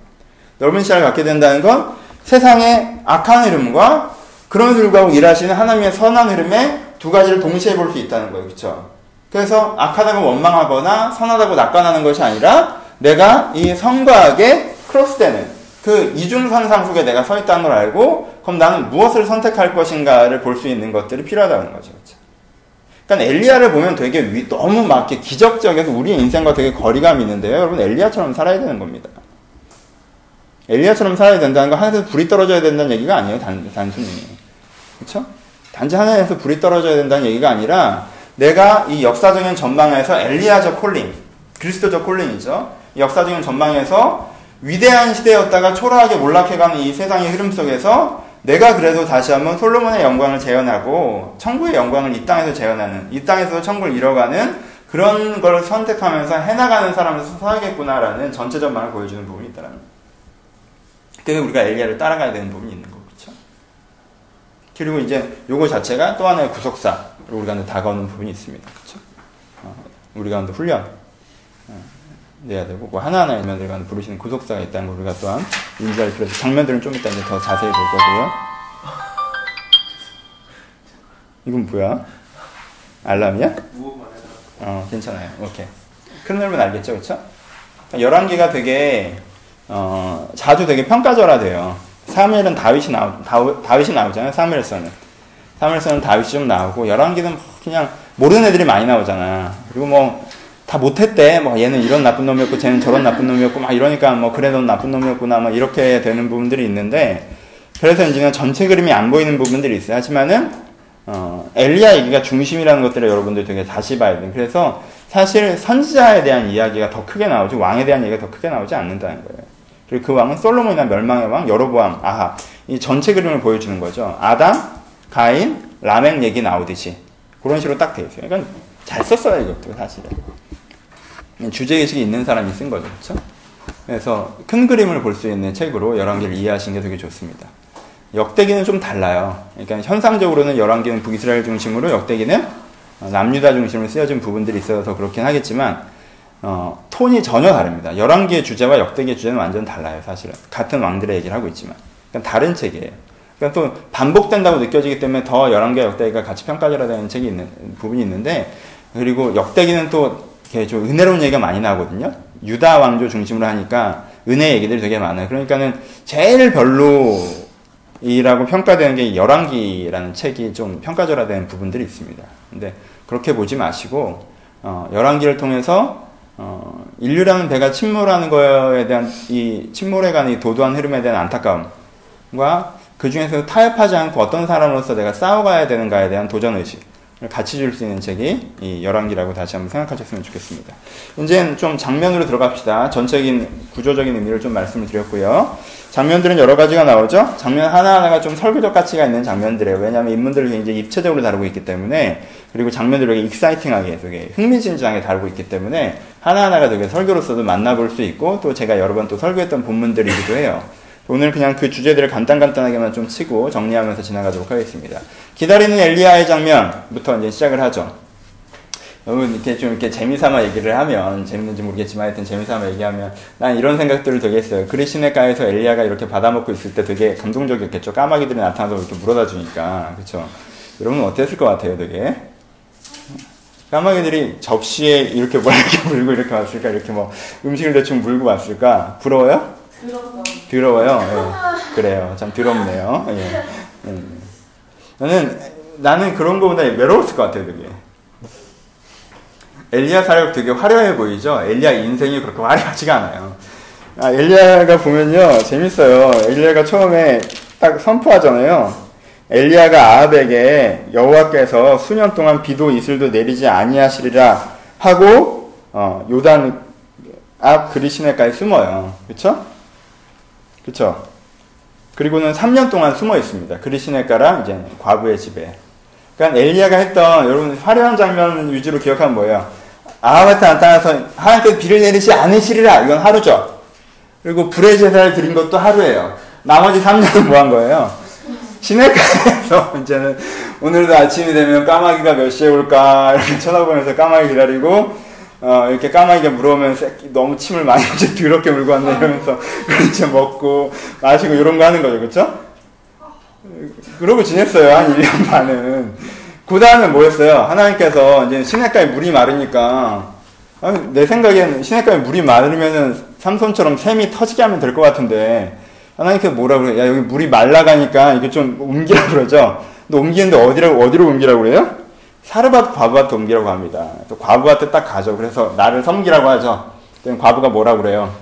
넓은 시야를 갖게 된다는 건 세상의 악한 흐름과 그런 불구하고 일하시는 하나님의 선한 흐름에 두 가지를 동시에 볼 수 있다는 거예요. 그렇죠? 그래서 악하다고 원망하거나 선하다고 낙관하는 것이 아니라 내가 이 성과 악에 크로스되는 그 이중선상 속에 내가 서 있다는 걸 알고 그럼 나는 무엇을 선택할 것인가를 볼 수 있는 것들이 필요하다는 거죠. 그렇죠? 그러니까 엘리야를 보면 되게 위, 너무 막 이렇게 기적적이어서 우리 인생과 되게 거리감이 있는데요. 여러분 엘리야처럼 살아야 되는 겁니다. 엘리야처럼 살아야 된다는 건 하늘에서 불이 떨어져야 된다는 얘기가 아니에요. 단, 단순히. 그렇죠? 단지 하늘에서 불이 떨어져야 된다는 얘기가 아니라 내가 이 역사적인 전망에서 엘리야적 콜링, 그리스도적 콜링이죠. 역사적인 전망에서 위대한 시대였다가 초라하게 몰락해가는 이 세상의 흐름 속에서 내가 그래도 다시 한번 솔로몬의 영광을 재현하고 천국의 영광을 이 땅에서 재현하는 이 땅에서 천국을 이뤄가는 그런 걸 선택하면서 해나가는 사람을 서야겠구나라는 전체 전망을 보여주는 부분이 있다는 거예요. 그래서 우리가 엘리야를 따라가야 되는 부분이 있는 거죠. 그렇죠? 그리고 이제 요거 자체가 또 하나의 구속사로 우리가 다가오는 부분이 있습니다. 그렇죠? 어, 우리가 훈련 어, 내야 되고 그 하나하나 일면들 간 부르시는 구속사가 있다는 걸 우리가 또한 인지할 필요가 장면들은 좀 이따 이제 더 자세히 볼 거고요. 이건 뭐야? 알람이야? 어, 괜찮아요. 오케이. 큰 흐름은 알겠죠, 그쵸? 11개가 되게, 어, 자주 되게 평가절하돼요. 사무엘은 다윗이 나오, 다윗이 나오잖아요, 사무엘서는. 사무엘서는 다윗이 좀 나오고, 11개는 그냥 모르는 애들이 많이 나오잖아. 그리고 뭐, 다 못했대. 뭐, 얘는 이런 나쁜 놈이었고, 쟤는 저런 나쁜 놈이었고, 막 이러니까 뭐, 그래, 넌 나쁜 놈이었구나, 막 이렇게 되는 부분들이 있는데, 그래서 이제는 전체 그림이 안 보이는 부분들이 있어요. 하지만은, 어, 엘리야 얘기가 중심이라는 것들을 여러분들 되게 다시 봐야 돼요. 그래서 사실 선지자에 대한 이야기가 더 크게 나오지 왕에 대한 얘기가 더 크게 나오지 않는다는 거예요. 그리고 그 왕은 솔로몬이나 멸망의 왕, 여로보암, 아하 이 전체 그림을 보여주는 거죠. 아담, 가인, 라멕 얘기 나오듯이 그런 식으로 딱 돼 있어요. 그러니까 잘 썼어요 이것도 사실은. 주제의식이 있는 사람이 쓴 거죠. 그렇죠? 그래서 큰 그림을 볼 수 있는 책으로 열왕기를 이해하시는 게 되게 좋습니다. 역대기는 좀 달라요. 그러니까 현상적으로는 열왕기는 북이스라엘 중심으로 역대기는 남유다 중심으로 쓰여진 부분들이 있어서 그렇긴 하겠지만 어, 톤이 전혀 다릅니다. 열왕기의 주제와 역대기의 주제는 완전 달라요, 사실은. 같은 왕들의 얘기를 하고 있지만. 그러니까 다른 책이에요. 그러니까 또 반복된다고 느껴지기 때문에 더 열왕기와 역대기가 같이 평가절하 되는 책이 있는 부분이 있는데 그리고 역대기는 또 이렇게 좀 은혜로운 얘기가 많이 나거든요. 유다 왕조 중심으로 하니까 은혜 얘기들이 되게 많아요. 그러니까는 제일 별로 이라고 평가되는 게 열왕기라는 책이 좀 평가절하되는 부분들이 있습니다. 근데 그렇게 보지 마시고 어, 열왕기를 통해서 어, 인류라는 배가 침몰하는 거에 대한 이 침몰해가는 이 도도한 흐름에 대한 안타까움과 그 중에서 타협하지 않고 어떤 사람으로서 내가 싸워가야 되는가에 대한 도전 의식 같이 줄 수 있는 책이 이 열왕기라고 다시 한번 생각하셨으면 좋겠습니다. 이제는 좀 장면으로 들어갑시다. 전적인 구조적인 의미를 좀 말씀을 드렸고요. 장면들은 여러 가지가 나오죠. 장면 하나하나가 좀 설교적 가치가 있는 장면들이에요. 왜냐하면 인물들을 굉장히 입체적으로 다루고 있기 때문에 그리고 장면들을 되게 익사이팅하게 되게 흥미진진하게 다루고 있기 때문에 하나하나가 되게 설교로서도 만나볼 수 있고 또 제가 여러 번 또 설교했던 본문들이기도 해요. 오늘 그냥 그 주제들을 간단간단하게만 좀 치고 정리하면서 지나가도록 하겠습니다. 기다리는 엘리야의 장면부터 이제 시작을 하죠. 여러분 이렇게 좀 이렇게 재미삼아 얘기를 하면 재밌는지 모르겠지만 하여튼 재미삼아 얘기하면 난 이런 생각들을 되게 했어요. 그리시네가에서 엘리야가 이렇게 받아먹고 있을 때 되게 감동적이었겠죠. 까마귀들이 나타나서 이렇게 물어다 주니까 그렇죠. 여러분 어땠을 것 같아요, 되게? 까마귀들이 접시에 이렇게 뭐 이렇게 물고 이렇게 왔을까? 이렇게 뭐 음식을 대충 물고 왔을까? 부러워요? 더러워요. 예. 그래요. 참 더럽네요. 예. 음. 나는 나는 그런 거보다 외로웠을 것 같아요, 되게. 엘리야 사역 되게 화려해 보이죠? 엘리야 인생이 그렇게 화려하지가 않아요. 아, 엘리야가 보면요, 재밌어요. 엘리야가 처음에 딱 선포하잖아요. 엘리야가 아합에게 여호와께서 수년 동안 비도 이슬도 내리지 아니하시리라 하고 어, 요단 앞 그리시네까지 숨어요. 그렇죠? 그렇죠? 그리고는 3년 동안 숨어 있습니다. 그리시네가랑 이제 과부의 집에. 그러니까 엘리야가 했던 여러분 화려한 장면 위주로 기억하면 뭐예요? 아합한테 나타나서 하나님께서 비를 내리지 않으시리라. 이건 하루죠. 그리고 불의 제사를 드린 것도 하루예요. 나머지 3년은 뭐 한 거예요? 시내가에서 이제는 오늘도 아침이 되면 까마귀가 몇 시에 올까 이렇게 쳐다보면서 까마귀 기다리고 어, 이렇게 까마귀가 물어오면 새끼 너무 침을 많이 이제 더럽게 물고 왔네 이러면서 그렇게 먹고 마시고 이런 거 하는 거죠. 그쵸? 그러고 지냈어요. 한 1년 반은. 그 다음에 뭐였어요? 하나님께서 이제 시냇가에 물이 마르니까 내 생각엔 시냇가에 물이 마르면은 삼손처럼 샘이 터지게 하면 될 것 같은데 하나님께서 뭐라 그래요? 야 여기 물이 말라가니까 이게 좀 옮기라 그러죠. 근데 옮기는데 어디라고 어디로 옮기라고 그래요? 사르밧 과부한테 옮기라고 합니다. 또 과부한테 딱 가죠. 그래서 나를 섬기라고 하죠. 과부가 뭐라 그래요?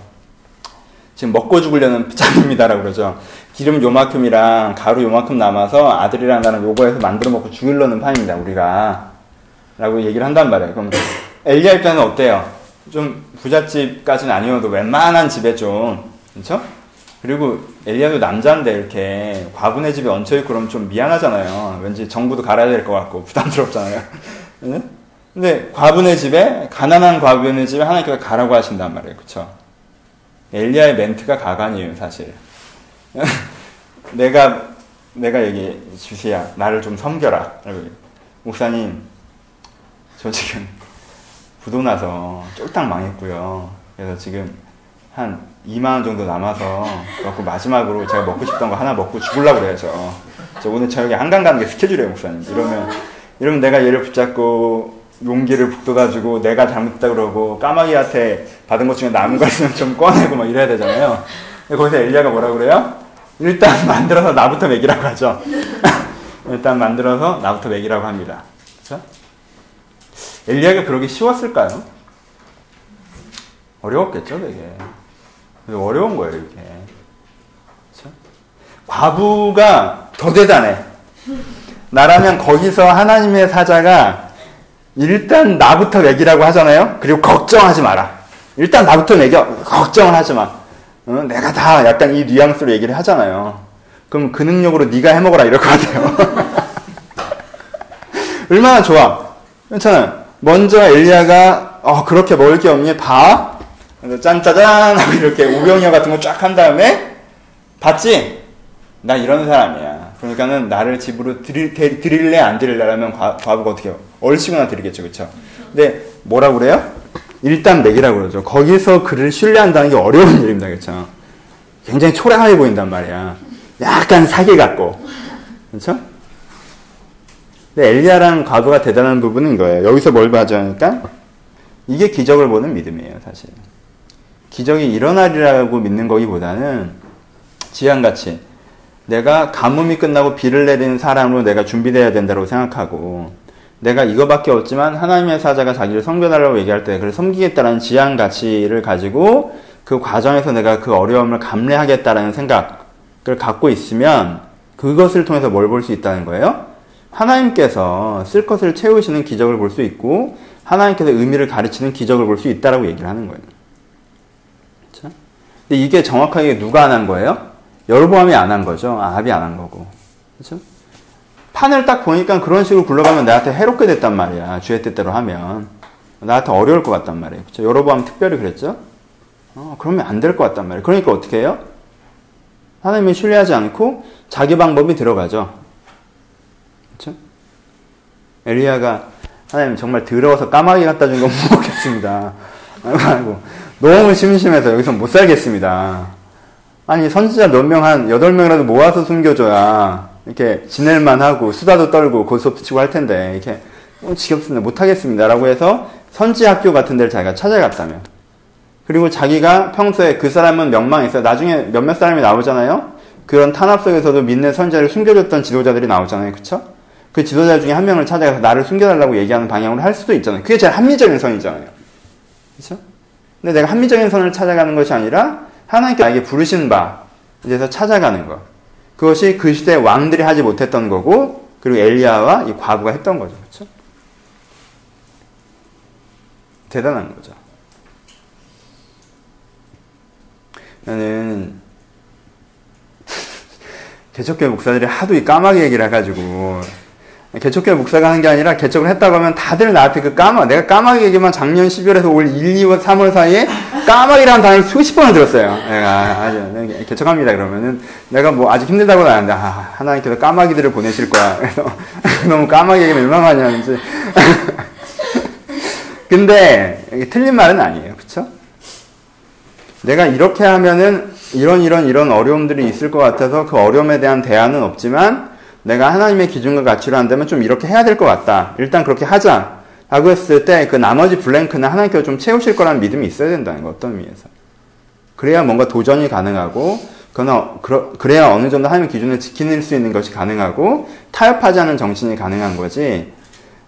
지금 먹고 죽으려는 짬입니다라고 그러죠. 기름 요만큼이랑 가루 요만큼 남아서 아들이랑 나랑 요거해서 만들어 먹고 죽일려는 판입니다, 우리가. 라고 얘기를 한단 말이에요. 그럼 엘리야 입장은 어때요? 좀 부잣집까지는 아니어도 웬만한 집에 좀, 그렇죠? 그리고 엘리야도 남자인데 이렇게 과분의 집에 얹혀있고 그러면 좀 미안하잖아요. 왠지 정부도 갈아야 될 것 같고 부담스럽잖아요. 네? 근데 과부의 집에 가난한 과부의 집에 하나님께서 가라고 하신단 말이에요. 그렇죠? 엘리야의 멘트가 가관이에요, 사실. 내가 내가 여기 주시야 나를 좀 섬겨라. 목사님, 저 지금 부도 나서 쫄딱 망했고요. 그래서 지금 한 2만 원 정도 남아서 그래갖고 마지막으로 제가 먹고 싶던 거 하나 먹고 죽을라 그래요. 저. 저 오늘 저녁에 한강 가는 게 스케줄이에요, 목사님. 이러면 이러면 내가 얘를 붙잡고 용기를 북돋아주고 내가 잘못했다 그러고 까마귀한테 받은 것 중에 남은 거 있으면 좀 꺼내고 막 이래야 되잖아요. 거기서 엘리야가 뭐라 그래요? 일단 만들어서 나부터 먹이라고 하죠. 일단 만들어서 나부터 먹이라고 합니다. 그렇죠? 엘리야가 그러기 쉬웠을까요? 어려웠겠죠, 되게. 어려운 거예요, 이게. 그렇죠? 과부가 더 대단해. 나라면 거기서 하나님의 사자가 일단 나부터 먹이라고 하잖아요. 그리고 걱정하지 마라. 일단 나부터 먹여. 걱정을 하지 마. 어? 내가 다 약간 이 뉘앙스로 얘기를 하잖아요. 그럼 그 능력으로 네가 해먹어라 이럴 것 같아요. 얼마나 좋아. 괜찮아요. 먼저 엘리야가 어, 그렇게 먹을 게 없니? 봐. 짠짜잔 하고 이렇게 오병이어 같은 거 쫙 한 다음에 봤지? 나 이런 사람이야. 그러니까는 나를 집으로 드릴, 드릴래 안 드릴래라면 과부가 어떻게? 얼씨구나 드리겠죠. 그쵸? 근데 뭐라 그래요? 일단 맥이라고 그러죠. 거기서 그를 신뢰한다는 게 어려운 일입니다. 그쵸? 굉장히 초라하게 보인단 말이야. 약간 사기 같고. 그렇죠? 근데 엘리야라는 과부가 대단한 부분은 거예요. 여기서 뭘 봐주니까 이게 기적을 보는 믿음이에요, 사실. 기적이 일어나리라고 믿는 거기보다는 지향같이 내가 가뭄이 끝나고 비를 내리는 사람으로 내가 준비되어야 된다고 생각하고 내가 이거밖에 없지만 하나님의 사자가 자기를 섬겨달라고 얘기할 때 그를 섬기겠다라는 지향 가치를 가지고 그 과정에서 내가 그 어려움을 감내하겠다라는 생각을 갖고 있으면 그것을 통해서 뭘 볼 수 있다는 거예요? 하나님께서 쓸 것을 채우시는 기적을 볼 수 있고 하나님께서 의미를 가르치는 기적을 볼 수 있다라고 얘기를 하는 거예요. 근데 이게 정확하게 누가 안 한 거예요? 여로보암이 안 한 거죠. 아합이 안 한 거고. 그렇죠? 판을 딱 보니까 그런 식으로 굴러가면 나한테 해롭게 됐단 말이야. 주의 뜻대로 하면. 나한테 어려울 것 같단 말이에요. 그렇죠? 여로보암 특별히 그랬죠? 어, 그러면 안 될 것 같단 말이에요. 그러니까 어떻게 해요? 하나님을 신뢰하지 않고 자기 방법이 들어가죠. 그렇죠? 엘리야가 하나님 정말 더러워서 까마귀 갖다 준거못 먹겠습니다. 아이고, 너무 심심해서 여기서 못 살겠습니다. 아니, 선지자 몇 명, 한 8명이라도 모아서 숨겨줘야, 이렇게 지낼만 하고, 수다도 떨고, 고수업도 치고 할 텐데, 이렇게, 어, 지겹습니다. 못 하겠습니다. 라고 해서, 선지 학교 같은 데를 자기가 찾아갔다며. 그리고 자기가 평소에 그 사람은 명망했어요. 나중에 몇몇 사람이 나오잖아요? 그런 탄압 속에서도 믿는 선지자를 숨겨줬던 지도자들이 나오잖아요. 그쵸? 그 지도자 중에 한 명을 찾아가서 나를 숨겨달라고 얘기하는 방향으로 할 수도 있잖아요. 그게 제일 합리적인 선이잖아요. 그렇죠? 근데 내가 합리적인 선을 찾아가는 것이 아니라 하나님께 나에게 부르신 바에서 찾아가는 것. 그것이 그 시대 왕들이 하지 못했던 거고 그리고 엘리야와 이 과부가 했던 거죠. 그렇죠? 대단한 거죠. 나는 개척교회 목사들이 하도 이 까마귀 얘기를 해가지고 개척교회 목사가 하는 게 아니라 개척을 했다고 하면 다들 나한테 그 까마, 내가 까마귀 얘기만 작년 12월에서 올 1, 2월, 3월 사이에 까마귀라는 단어를 수십 번을 들었어요. 내가 아주 개척합니다 그러면은 내가 뭐 아직 힘들다고 나는데 아, 하나님께서 까마귀들을 보내실 거야. 그래서 너무 까마귀 얘기를 얼마나 하는지. 근데 틀린 말은 아니에요. 그쵸? 내가 이렇게 하면은 이런 이런 이런 어려움들이 있을 것 같아서 그 어려움에 대한 대안은 없지만 내가 하나님의 기준과 가치로 한다면 좀 이렇게 해야 될 것 같다. 일단 그렇게 하자. 라고 했을 때 그 나머지 블랭크는 하나님께서 좀 채우실 거라는 믿음이 있어야 된다는 거, 어떤 의미에서. 그래야 뭔가 도전이 가능하고, 그래야 어느 정도 하나님의 기준을 지키는 수 있는 것이 가능하고, 타협하지 않은 정신이 가능한 거지.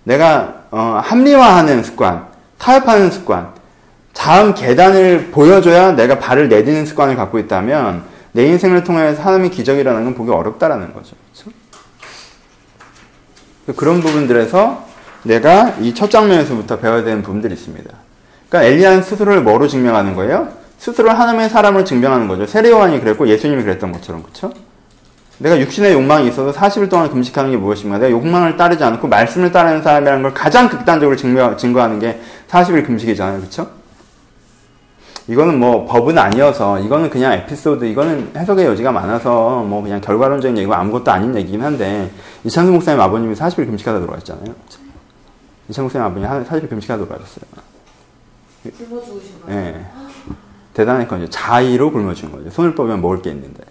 내가, 어, 합리화하는 습관, 타협하는 습관, 다음 계단을 보여줘야 내가 발을 내딛는 습관을 갖고 있다면, 내 인생을 통해서 하나님의 기적이라는 건 보기 어렵다라는 거죠. 그렇죠? 그런 부분들에서 내가 이 첫 장면에서부터 배워야 되는 부분들이 있습니다. 그러니까 엘리야는 스스로를 뭐로 증명하는 거예요? 스스로 하나님의 사람을 증명하는 거죠. 세례요한이 그랬고 예수님이 그랬던 것처럼 그렇죠? 내가 육신의 욕망이 있어서 40일 동안 금식하는 게 무엇인가? 내가 욕망을 따르지 않고 말씀을 따르는 사람이라는 걸 가장 극단적으로 증거, 증거하는 게 40일 금식이잖아요. 그렇죠? 이거는 뭐 법은 아니어서 이거는 그냥 에피소드 이거는 해석의 여지가 많아서 뭐 그냥 결과론적인 얘기고 아무것도 아닌 얘기긴 한데 이창수 목사님 아버님이 40일 금식하다 돌아가셨잖아요. 이창수 목사님 아버님이 40일 금식하다 돌아가셨어요. 굶어 죽으신 거예요? 예. 대단했거든요. 자의로 굶어 죽은 거죠. 손을 뻗으면 먹을 게 있는데.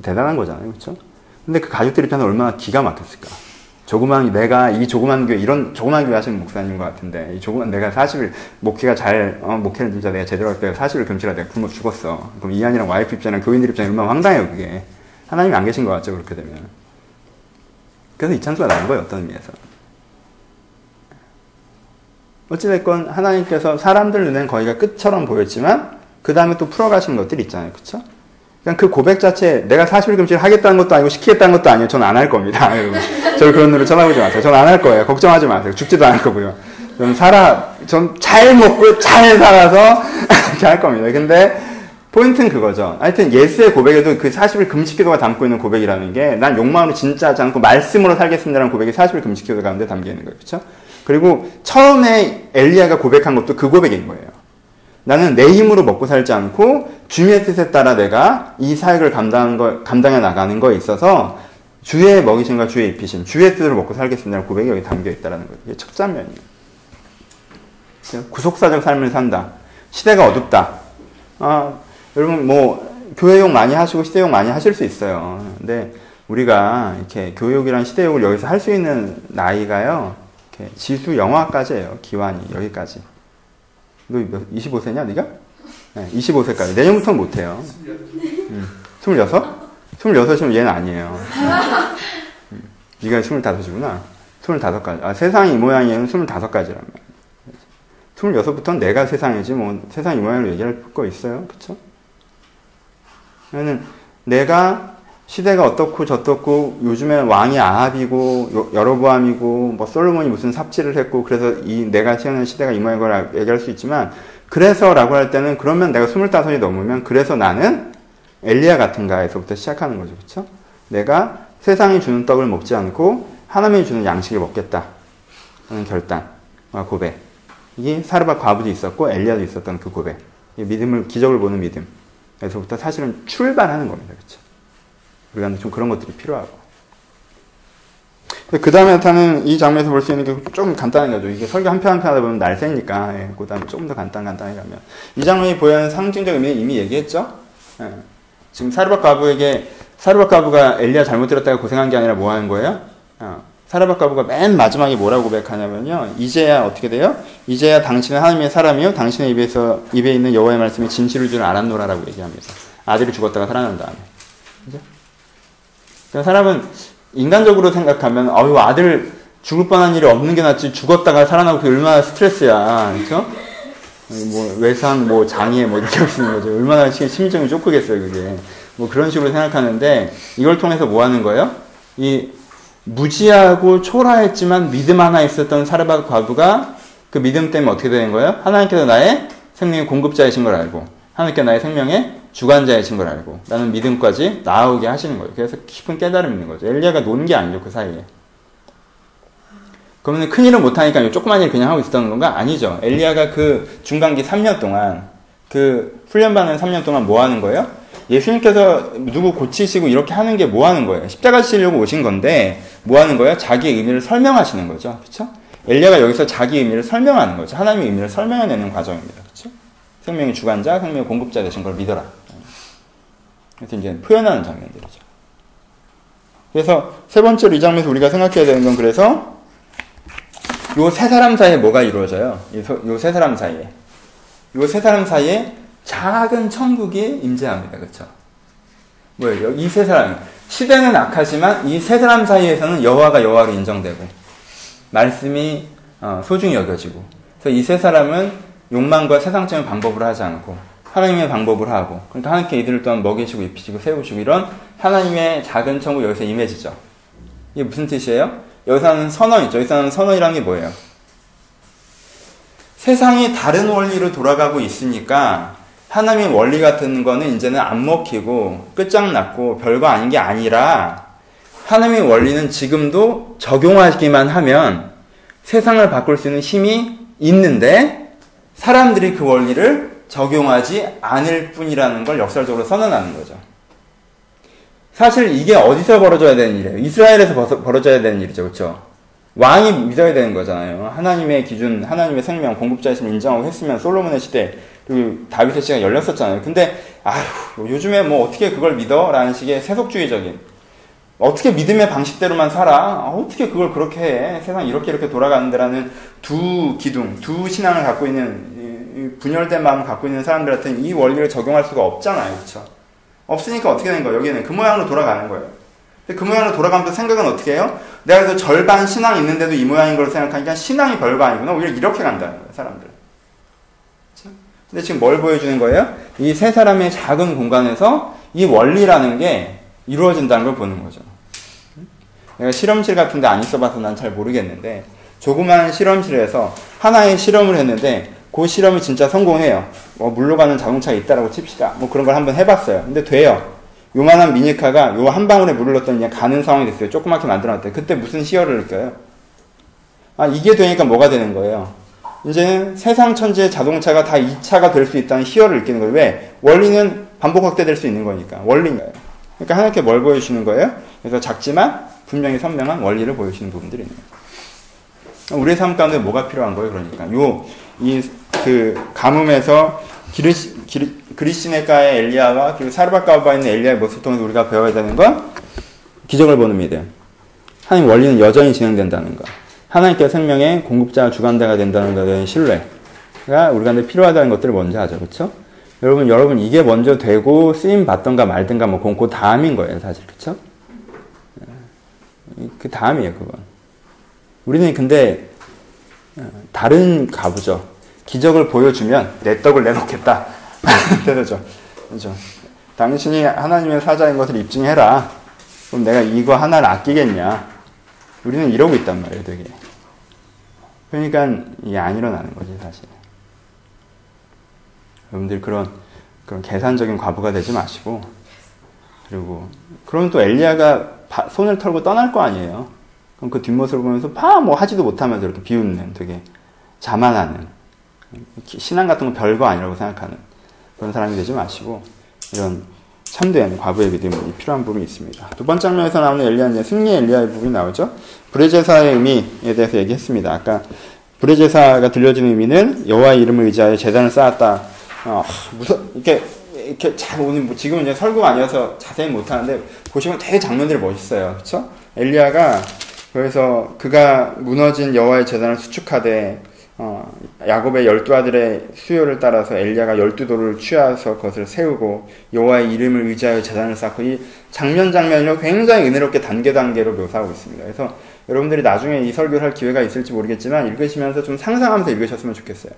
대단한 거잖아요. 그렇죠? 근데 그 가족들 입장에서 얼마나 기가 막혔을까. 조그만 내가 이 조그만 교회 이런 조그만 교회 하시는 목사님 것 같은데 이 조그만 내가 40일 목회가 잘 어, 목회를 진짜 내가 제대로 할 때 40일 금치라 내가 굶어 죽었어. 그럼 이한이랑 와이프 입장이랑 교인들 입장에 얼마나 황당해요 그게. 하나님이 안 계신 것 같죠 그렇게 되면. 그래서 이찬수가 나온 거예요 어떤 의미에서. 어찌됐건 하나님께서 사람들 눈엔 거기가 끝처럼 보였지만 그 다음에 또 풀어가시는 것들이 있잖아요. 그쵸? 그냥 그 고백 자체 내가 40일 금식을 하겠다는 것도 아니고 시키겠다는 것도 아니에요. 저는 안 할 겁니다. 여러분. 저를 그런 눈으로 쳐다보지 마세요. 저는 안 할 거예요. 걱정하지 마세요. 죽지도 않을 거고요. 저는 살아, 전 잘 먹고 잘 살아서 이렇게 할 겁니다. 근데 포인트는 그거죠. 하여튼 예수의 고백에도 그 40일 금식 기도가 담고 있는 고백이라는 게 난 욕망으로 진짜 하지 않고 말씀으로 살겠습니다라는 고백이 40일 금식 기도 가운데 담겨 있는 거예요. 그렇죠? 그리고 처음에 엘리야가 고백한 것도 그 고백인 거예요. 나는 내 힘으로 먹고 살지 않고 주님의 뜻에 따라 내가 이 사역을 감당하는 거, 감당해 나가는 거에 있어서 주의 먹이심과 주의 입히심, 주의 뜻으로 먹고 살겠습니다라는 고백이 여기 담겨 있다는 거예요. 이게 첫 장면이에요. 구속사적 삶을 산다. 시대가 어둡다. 아, 여러분 뭐 교회욕 많이 하시고 시대욕 많이 하실 수 있어요. 근데 우리가 이렇게 교육이랑 시대욕을 여기서 할 수 있는 나이가요. 지수 영화까지예요. 기완이 여기까지. 너 25세냐, 네가? 네, 25세까지. 내년부터는 못해요. 음, 26? 26이면 얘는 아니에요. 음, 네가 25이구나. 25가지. 아, 세상이 이 모양이에는 25가지란 말이야. 26부터는 내가 세상이지, 뭐, 세상 이 모양으로 얘기할 거 있어요? 그쵸? 그러면 내가 시대가 어떻고 저떻고 요즘에 왕이 아합이고 여로보암이고 뭐 솔로몬이 무슨 삽질을 했고 그래서 이 내가 태어난 시대가 이 모양인 걸 얘기할 수 있지만 그래서라고 할 때는 그러면 내가 스물다섯이 넘으면 그래서 나는 엘리야 같은가에서부터 시작하는 거죠. 그렇죠? 내가 세상이 주는 떡을 먹지 않고 하나님이 주는 양식을 먹겠다 하는 결단, 고백. 이게 사르밧 과부도 있었고 엘리야도 있었던 그 고백. 믿음을 기적을 보는 믿음. 에서부터 사실은 출발하는 겁니다. 그렇죠? 우리가 좀 그런 것들이 필요하고. 그 다음에 나타나는 이 장면에서 볼 수 있는 게좀 간단한 거죠. 이게 설교 한 편 한 편 하다 보면 날새니까, 예, 그 다음에 조금 더 간단, 간단히 가면. 이 장면이 보여는 상징적 의미는 이미 얘기했죠? 예. 지금 사르밧 가부에게, 사르밧 가부가 엘리야 잘못 들었다가 고생한 게 아니라 뭐 하는 거예요? 어. 사르밧 가부가 맨 마지막에 뭐라고 고백하냐면요. 이제야 어떻게 돼요? 이제야 당신은 하나님의 사람이요. 당신의 입에서, 입에 있는 여호와의 말씀이 진실을 줄 알았노라라고 얘기합니다. 아들이 죽었다가 살아난 다음에. 그죠? 사람은 인간적으로 생각하면 어유 아들 죽을 뻔한 일이 없는 게 낫지 죽었다가 살아나고 그게 얼마나 스트레스야 그렇죠? 뭐 외상 뭐 장애 뭐 이렇게 있는 거죠 얼마나 심정이 좁겠어요 그게 뭐 그런 식으로 생각하는데 이걸 통해서 뭐 하는 거예요? 이 무지하고 초라했지만 믿음 하나 있었던 사르밧 과부가 그 믿음 때문에 어떻게 되는 거예요? 하나님께서 나의 생명의 공급자이신 걸 알고 하나님께 나의 생명의 주관자이신 걸 알고 나는 믿음까지 나오게 하시는 거예요. 그래서 깊은 깨달음이 있는 거죠. 엘리야가 노는 게 아니죠. 그 사이에. 그러면 큰 일은 못하니까 조그만 일 그냥 하고 있었던 건가? 아니죠. 엘리야가 그 중간기 3년 동안 그 훈련받는 3년 동안 뭐 하는 거예요? 예수님께서 누구 고치시고 이렇게 하는 게 뭐 하는 거예요? 십자가 지려고 오신 건데 뭐 하는 거예요? 자기의 의미를 설명하시는 거죠. 그렇죠? 엘리야가 여기서 자기 의미를 설명하는 거죠. 하나님의 의미를 설명해내는 과정입니다. 그렇죠? 생명의 주관자, 생명의 공급자 되신 걸 믿어라. 그래서 이제 표현하는 장면들이죠. 그래서 세 번째로 이 장면에서 우리가 생각해야 되는 건 그래서 요 세 사람 사이에 뭐가 이루어져요? 요 세 사람 사이에. 요 세 사람 사이에 작은 천국이 임재합니다. 그렇죠? 뭐예요? 이 세 사람. 시대는 악하지만 이 세 사람 사이에서는 여호와가 여호와로 인정되고 말씀이 어, 소중히 여겨지고 그래서 이 세 사람은 욕망과 세상적인 방법으로 하지 않고 하나님의 방법을 하고 그러니까 하나님께 이들을 또한 먹이시고 입히시고 세우시고 이런 하나님의 작은 천국 여기서 임해지죠. 이게 무슨 뜻이에요? 여기서는 선언이죠. 여기서는 선언이라는 게 뭐예요? 세상이 다른 원리로 돌아가고 있으니까 하나님의 원리 같은 거는 이제는 안 먹히고 끝장났고 별거 아닌 게 아니라 하나님의 원리는 지금도 적용하기만 하면 세상을 바꿀 수 있는 힘이 있는데 사람들이 그 원리를 적용하지 않을 뿐이라는 걸 역설적으로 선언하는 거죠. 사실 이게 어디서 벌어져야 되는 일이에요? 이스라엘에서 벌어져야 되는 일이죠. 그렇죠? 왕이 믿어야 되는 거잖아요. 하나님의 기준, 하나님의 생명, 공급자이심 인정하고 했으면 솔로몬의 시대, 그리고 다윗의 시대가 열렸었잖아요. 근데, 아휴, 요즘에 뭐 어떻게 그걸 믿어? 라는 식의 세속주의적인, 어떻게 믿음의 방식대로만 살아? 아, 어떻게 그걸 그렇게 해? 세상 이렇게 이렇게 돌아가는데라는 두 기둥, 두 신앙을 갖고 있는, 분열된 마음을 갖고 있는 사람들한테는 이 원리를 적용할 수가 없잖아요. 그쵸? 없으니까 어떻게 된 거예요? 여기는 그 모양으로 돌아가는 거예요. 그 모양으로 돌아가면서 생각은 어떻게 해요? 내가 그래서 절반 신앙이 있는데도 이 모양인 걸 생각하니까 신앙이 별거 아니구나. 오히려 이렇게 간다는 거예요, 사람들. 근데 지금 뭘 보여주는 거예요? 이 세 사람의 작은 공간에서 이 원리라는 게 이루어진다는 걸 보는 거죠. 내가 실험실 같은 데 안 있어봐서 난 잘 모르겠는데, 조그마한 실험실에서 하나의 실험을 했는데, 그 실험이 진짜 성공해요. 뭐 물로 가는 자동차가 있다라고 칩시다. 뭐 그런 걸 한번 해봤어요. 근데 돼요. 요만한 미니카가 요 한 방울에 물을 넣었더니 그냥 가는 상황이 됐어요. 조그맣게 만들어놨대요. 그때 무슨 희열을 느껴요? 아, 이게 되니까 뭐가 되는 거예요? 이제는 세상 천지의 자동차가 다 2차가 될 수 있다는 희열을 느끼는 거예요. 왜? 원리는 반복 확대될 수 있는 거니까. 원리인가요? 그러니까 하나님께 뭘 보여주시는 거예요? 그래서 작지만 분명히 선명한 원리를 보여주시는 부분들이 거예요. 우리의 삶 가운데 뭐가 필요한 거예요? 그러니까 요, 이, 그, 가뭄에서 기르시, 기르, 그리시네가의 엘리야와 그리고 사르바가바에 있는 엘리야의 모습을 통해서 우리가 배워야 되는 건 기적을 보는 믿음. 하나님 원리는 여전히 진행된다는 거. 하나님께 생명의 공급자가 주관자가 된다는 것에 대한 신뢰가 우리가 필요하다는 것들을 먼저 하죠. 그렇죠? 여러분, 여러분 이게 먼저 되고 쓰임 받던가 말든가 뭐그 다음인 거예요, 사실. 그렇죠? 그 다음이에요, 그건. 우리는 근데 다른 가부죠. 기적을 보여주면 내 떡을 내놓겠다. 되죠. 그죠. 당신이 하나님의 사자인 것을 입증해라. 그럼 내가 이거 하나를 아끼겠냐. 우리는 이러고 있단 말이에요, 되게. 그러니까 이게 안 일어나는 거지, 사실. 여러분들 그런, 그런 계산적인 과부가 되지 마시고, 그리고, 그럼 또 엘리야가 손을 털고 떠날 거 아니에요. 그럼 그 뒷모습을 보면서 파뭐 하지도 못하면서 이렇게 비웃는 되게 자만하는 신앙 같은 건 별거 아니라고 생각하는 그런 사람이 되지 마시고 이런 참된 과부의 믿음이 필요한 부분이 있습니다. 두 번째 장면에서 나오는 엘리야는 승리 엘리야의 부분이 나오죠. 불의 제사의 의미에 대해서 얘기했습니다. 아까 불의 제사가 들려지는 의미는 여호와의 이름을 의지하여 재단을 쌓았다. 어, 무서 이렇게 이렇게 잘 오늘 뭐 지금은 이제 설교가 아니어서 자세히 못 하는데 보시면 되게 장면들이 멋있어요. 그렇죠? 엘리야가 그래서 그가 무너진 여호와의 재단을 수축하되 어, 야곱의 열두 아들의 수요를 따라서 엘리야가 열두 돌을 취하서 그것을 세우고 여호와의 이름을 의지하여 재단을 쌓고 이 장면 장면으로 굉장히 은혜롭게 단계 단계로 묘사하고 있습니다. 그래서 여러분들이 나중에 이 설교를 할 기회가 있을지 모르겠지만 읽으시면서 좀 상상하면서 읽으셨으면 좋겠어요.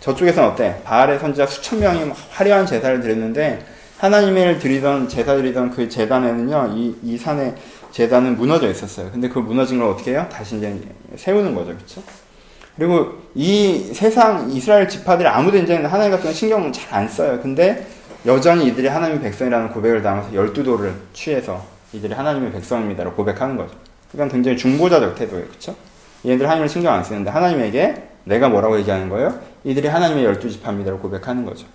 저쪽에서는 어때? 바알의 선지자 수천 명이 화려한 제사를 드렸는데 하나님을 드리던 제사 드리던 그 재단에는요 이, 이 산에 재단은 무너져 있었어요. 근데 그 무너진 걸 어떻게 해요? 다시 이제 세우는 거죠, 그렇죠? 그리고 이 세상 이스라엘 지파들이 아무도 이제 하나님 같은 거 신경 잘안 써요. 근데 여전히 이들이 하나님의 백성이라는 고백을 당해서 열두 돌을 취해서 이들이 하나님의 백성입니다라고 고백하는 거죠. 그러니까 굉장히 중보자적 태도예요. 그렇죠? 얘들 하나님을 신경 안 쓰는데 하나님에게 내가 뭐라고 얘기하는 거예요? 이들이 하나님의 열두 지파입니다라고 고백하는 거죠.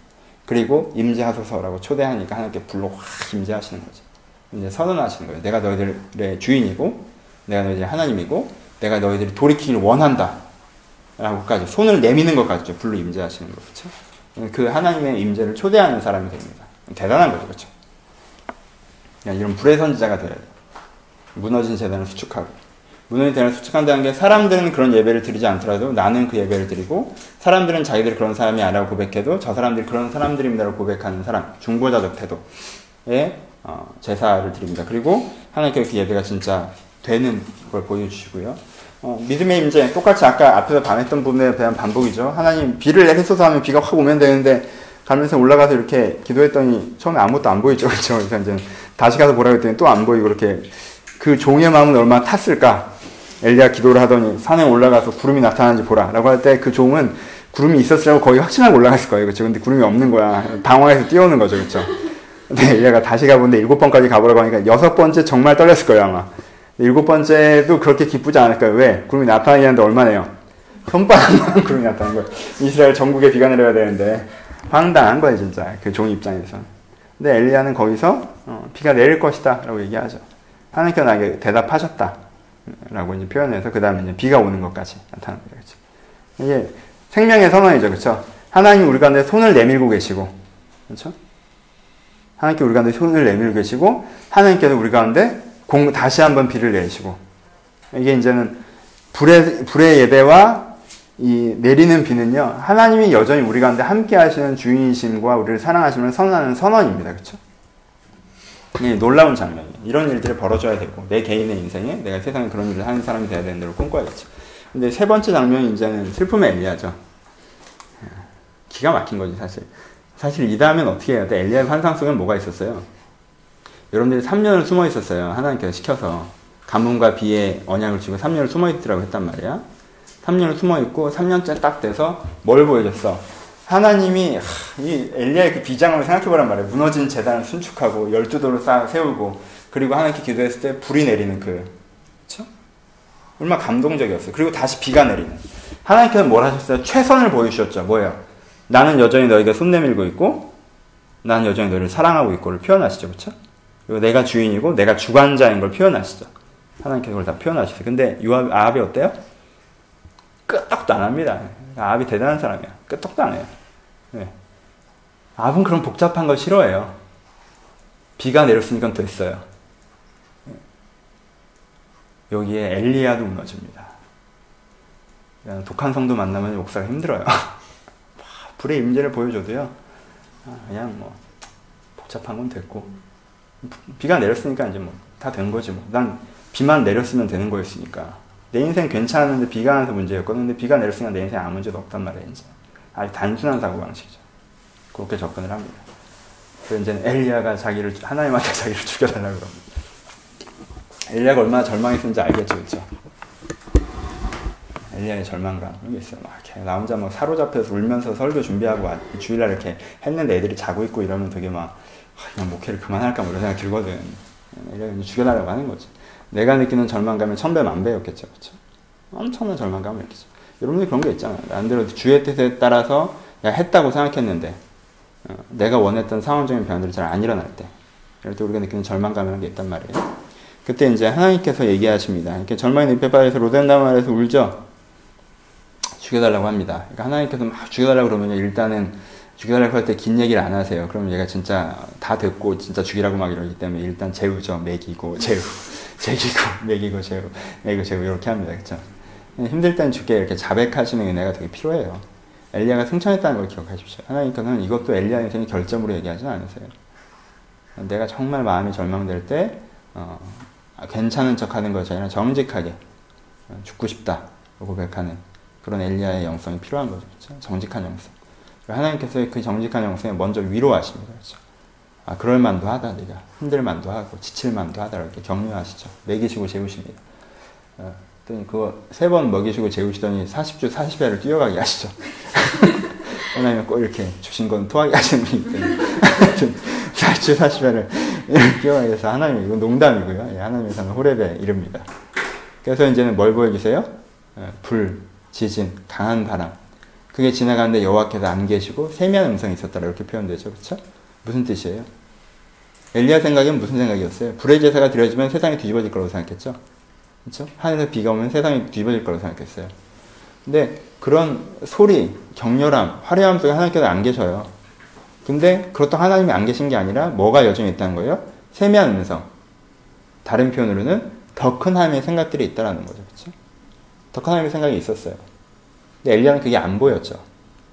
그리고 임재하소서라고 초대하니까 하나님께 불로 확 임재하시는 거죠. 이제 선언하시는 거예요. 내가 너희들의 주인이고 내가 너희들의 하나님이고 내가 너희들이 돌이키기를 원한다. 라고까지 손을 내미는 것까지 불로 임재하시는 거 그렇죠? 그 하나님의 임재를 초대하는 사람이 됩니다. 대단한 거죠, 그렇죠? 이런 불의 선지자가 되어야 돼. 무너진 재단을 수축하고 무너진 재단을 수축한다는 게 사람들은 그런 예배를 드리지 않더라도 나는 그 예배를 드리고 사람들은 자기들이 그런 사람이 아니라고 고백해도 저 사람들이 그런 사람들입니다라고 고백하는 사람 중보자적 태도의 어, 제사를 드립니다. 그리고 하나님께 그 예배가 진짜 되는 걸 보여주시고요. 어, 믿음의 임재 똑같이 아까 앞에서 반했던 부분에 대한 반복이죠. 하나님 비를 내리소서 하면 비가 확 오면 되는데 가면서 올라가서 이렇게 기도했더니 처음에 아무것도 안 보이죠. 그렇죠? 그래서 이제 다시 가서 보라 그랬더니 또 안 보이고 그렇게 그 종의 마음은 얼마나 탔을까? 엘리야 기도를 하더니 산에 올라가서 구름이 나타나는지 보라라고 할 때 그 종은 구름이 있었으라고 거의 확신하고 올라갔을 거예요. 그렇죠? 근데 구름이 없는 거야. 방황해서 뛰어오는 거죠. 그렇죠? 근데 엘리야가 다시 가보는데 일곱 번까지 가보라고 하니까 여섯 번째 정말 떨렸을 거예요, 아마. 일곱 번째도 그렇게 기쁘지 않을 거예요. 왜? 구름이 나타나기 하는데 얼마네요? 손바닥만 구름이 나타난 거예요. 이스라엘 전국에 비가 내려야 되는데 황당한 거예요, 진짜. 그종 입장에서. 근데 엘리야는 거기서 어, 비가 내릴 것이다 라고 얘기하죠. 하나님께서 나에게 대답하셨다 라고 이제 표현해서 그 다음에 이제 비가 오는 것까지 나타납니다. 그렇죠? 이게 생명의 선언이죠. 그렇죠? 하나님 우리 가운데 손을 내밀고 계시고 그렇죠? 하나님께 우리 가운데 손을 내밀고 계시고 하나님께서 우리 가운데 공, 다시 한번 비를 내리시고. 이게 이제는 불의, 불의 예배와 이 내리는 비는요 하나님이 여전히 우리 가운데 함께 하시는 주인이심과 우리를 사랑하심을 선언하는 선언입니다. 그렇죠? 이 놀라운 장면이에요. 이런 일들이 벌어져야 되고 내 개인의 인생에 내가 세상에 그런 일을 하는 사람이 돼야 되는 대로 꿈꿔야겠죠 근데 세 번째 장면이 이제는 슬픔의 엘리야죠. 기가 막힌 거지 사실 사실 이 다음엔 어떻게 해야 돼? 엘리야의 환상 속에는 뭐가 있었어요? 여러분들이 3년을 숨어 있었어요. 하나님께서 시켜서. 가뭄과 비에 언약을 주고 3년을 숨어 있더라고 했단 말이야. 3년을 숨어 있고 3년째 딱 돼서 뭘 보여줬어? 하나님이 이 엘리야의 그 비장을 생각해보란 말이야. 무너진 재단을 순축하고 열두 돌을 쌓아 세우고 그리고 하나님께 기도했을 때 불이 내리는 그 그쵸? 얼마나 감동적이었어요. 그리고 다시 비가 내리는. 하나님께서 뭘 하셨어요? 최선을 보여주셨죠. 뭐예요? 나는 여전히 너에게 손 내밀고 있고 나는 여전히 너를 사랑하고 있고를 표현하시죠. 그쵸? 그리고 내가 주인이고 내가 주관자인 걸 표현하시죠. 하나님께서 그걸 다 표현하시죠. 근데 요압, 아합이 어때요? 끄떡도 안 합니다. 아합이 대단한 사람이야. 끄떡도 안 해요. 네. 아합은 그런 복잡한 걸 싫어해요. 비가 내렸으니까 됐어요. 여기에 엘리야도 무너집니다. 독한 성도 만나면 목사가 힘들어요. 불의 임재를 보여줘도요. 그냥 뭐 복잡한 건 됐고 비가 내렸으니까 이제 뭐 다 된 거지 뭐. 난 비만 내렸으면 되는 거였으니까. 내 인생 괜찮았는데 비가 안 와서 문제였거든. 근데 비가 내렸으니까 내 인생 아무 문제도 없단 말이에요, 이제. 아주 단순한 사고 방식이죠. 그렇게 접근을 합니다. 그래서 이제 엘리야가 자기를, 하나님한테 자기를 죽여달라고 그럽니다. 엘리야가 얼마나 절망했는지 알겠죠, 그죠? 엘리야의 절망감 이런 게 있어요. 막 이렇게 나 혼자 막 사로잡혀서 울면서 설교 준비하고 주일날 이렇게 했는데 애들이 자고 있고 이러면 되게 막 아, 그냥 목회를 그만할까 뭐 이런 생각 들거든. 엘리야가 죽여달라고 하는 거지. 내가 느끼는 절망감이 천배 만배였겠죠, 그렇죠? 엄청난 절망감을 느끼죠. 여러분들 그런 게 있잖아요. 나름대로 주의 뜻에 따라서 야, 했다고 생각했는데 어, 내가 원했던 상황적인 변화들이 잘 안 일어날 때 이럴 때 우리가 느끼는 절망감이라는 게 있단 말이에요. 그때 이제 하나님께서 얘기하십니다. 이렇게 절망의 늪에 빠져서 로덴다말에서 울죠. 죽여달라고 합니다. 그러니까 하나님께서 막 죽여달라고 그러면 일단은 죽여달라고 할 때 긴 얘기를 안 하세요. 그러면 얘가 진짜 다 듣고 진짜 죽이라고 막 이러기 때문에 일단 재우죠. 먹이고 재우, 재기고 먹이고 재우, 먹이고 재우 이렇게 합니다. 그렇죠? 힘들 땐 죽게 이렇게 자백하시는 은혜가 되게 필요해요. 엘리야가 승천했다는 걸 기억하십시오. 하나님께서는 이것도 엘리야의 인생의 결점으로 얘기하지 않으세요. 내가 정말 마음이 절망될 때 어, 괜찮은 척 하는 것이 아니라 정직하게 어, 죽고 싶다 고백하는 그런 엘리야의 영성이 필요한 거죠. 그렇죠? 정직한 영성. 하나님께서 그 정직한 영성에 먼저 위로하십니다. 그렇죠? 아, 그럴 만도 하다, 네가. 힘들 만도 하고, 지칠 만도 하다, 이렇게 격려하시죠. 먹이시고 재우십니다. 어, 그거 세 번 먹이시고 재우시더니 40주 40회를 뛰어가게 하시죠. 하나님은 꼭 이렇게 주신 건 토하게 하시는 분이기 때문에. 40주 40회를 뛰어가게 해서 하나님, 이건 농담이고요. 예, 하나님께서는 호랩의 이릅니다. 그래서 이제는 뭘 보여주세요? 어, 불, 지진, 강한 바람. 그게 지나가는데 여호와께서 안 계시고 세미한 음성이 있었다 이렇게 표현되죠. 그렇죠? 무슨 뜻이에요? 엘리야 생각엔 무슨 생각이었어요? 불의 제사가 드려지면 세상이 뒤집어질 거라고 생각했죠. 그렇죠? 하늘에서 비가 오면 세상이 뒤집어질 거라고 생각했어요. 근데 그런 소리, 격렬함, 화려함 속에 하나님께서 안 계셔요. 근데 그렇다고 하나님이 안 계신 게 아니라 뭐가 여전히 있다는 거예요? 세미한 음성. 다른 표현으로는 더 큰 하나님의 생각들이 있다라는 거죠. 더 하나님의 생각이 있었어요. 근데 엘리야는 그게 안 보였죠.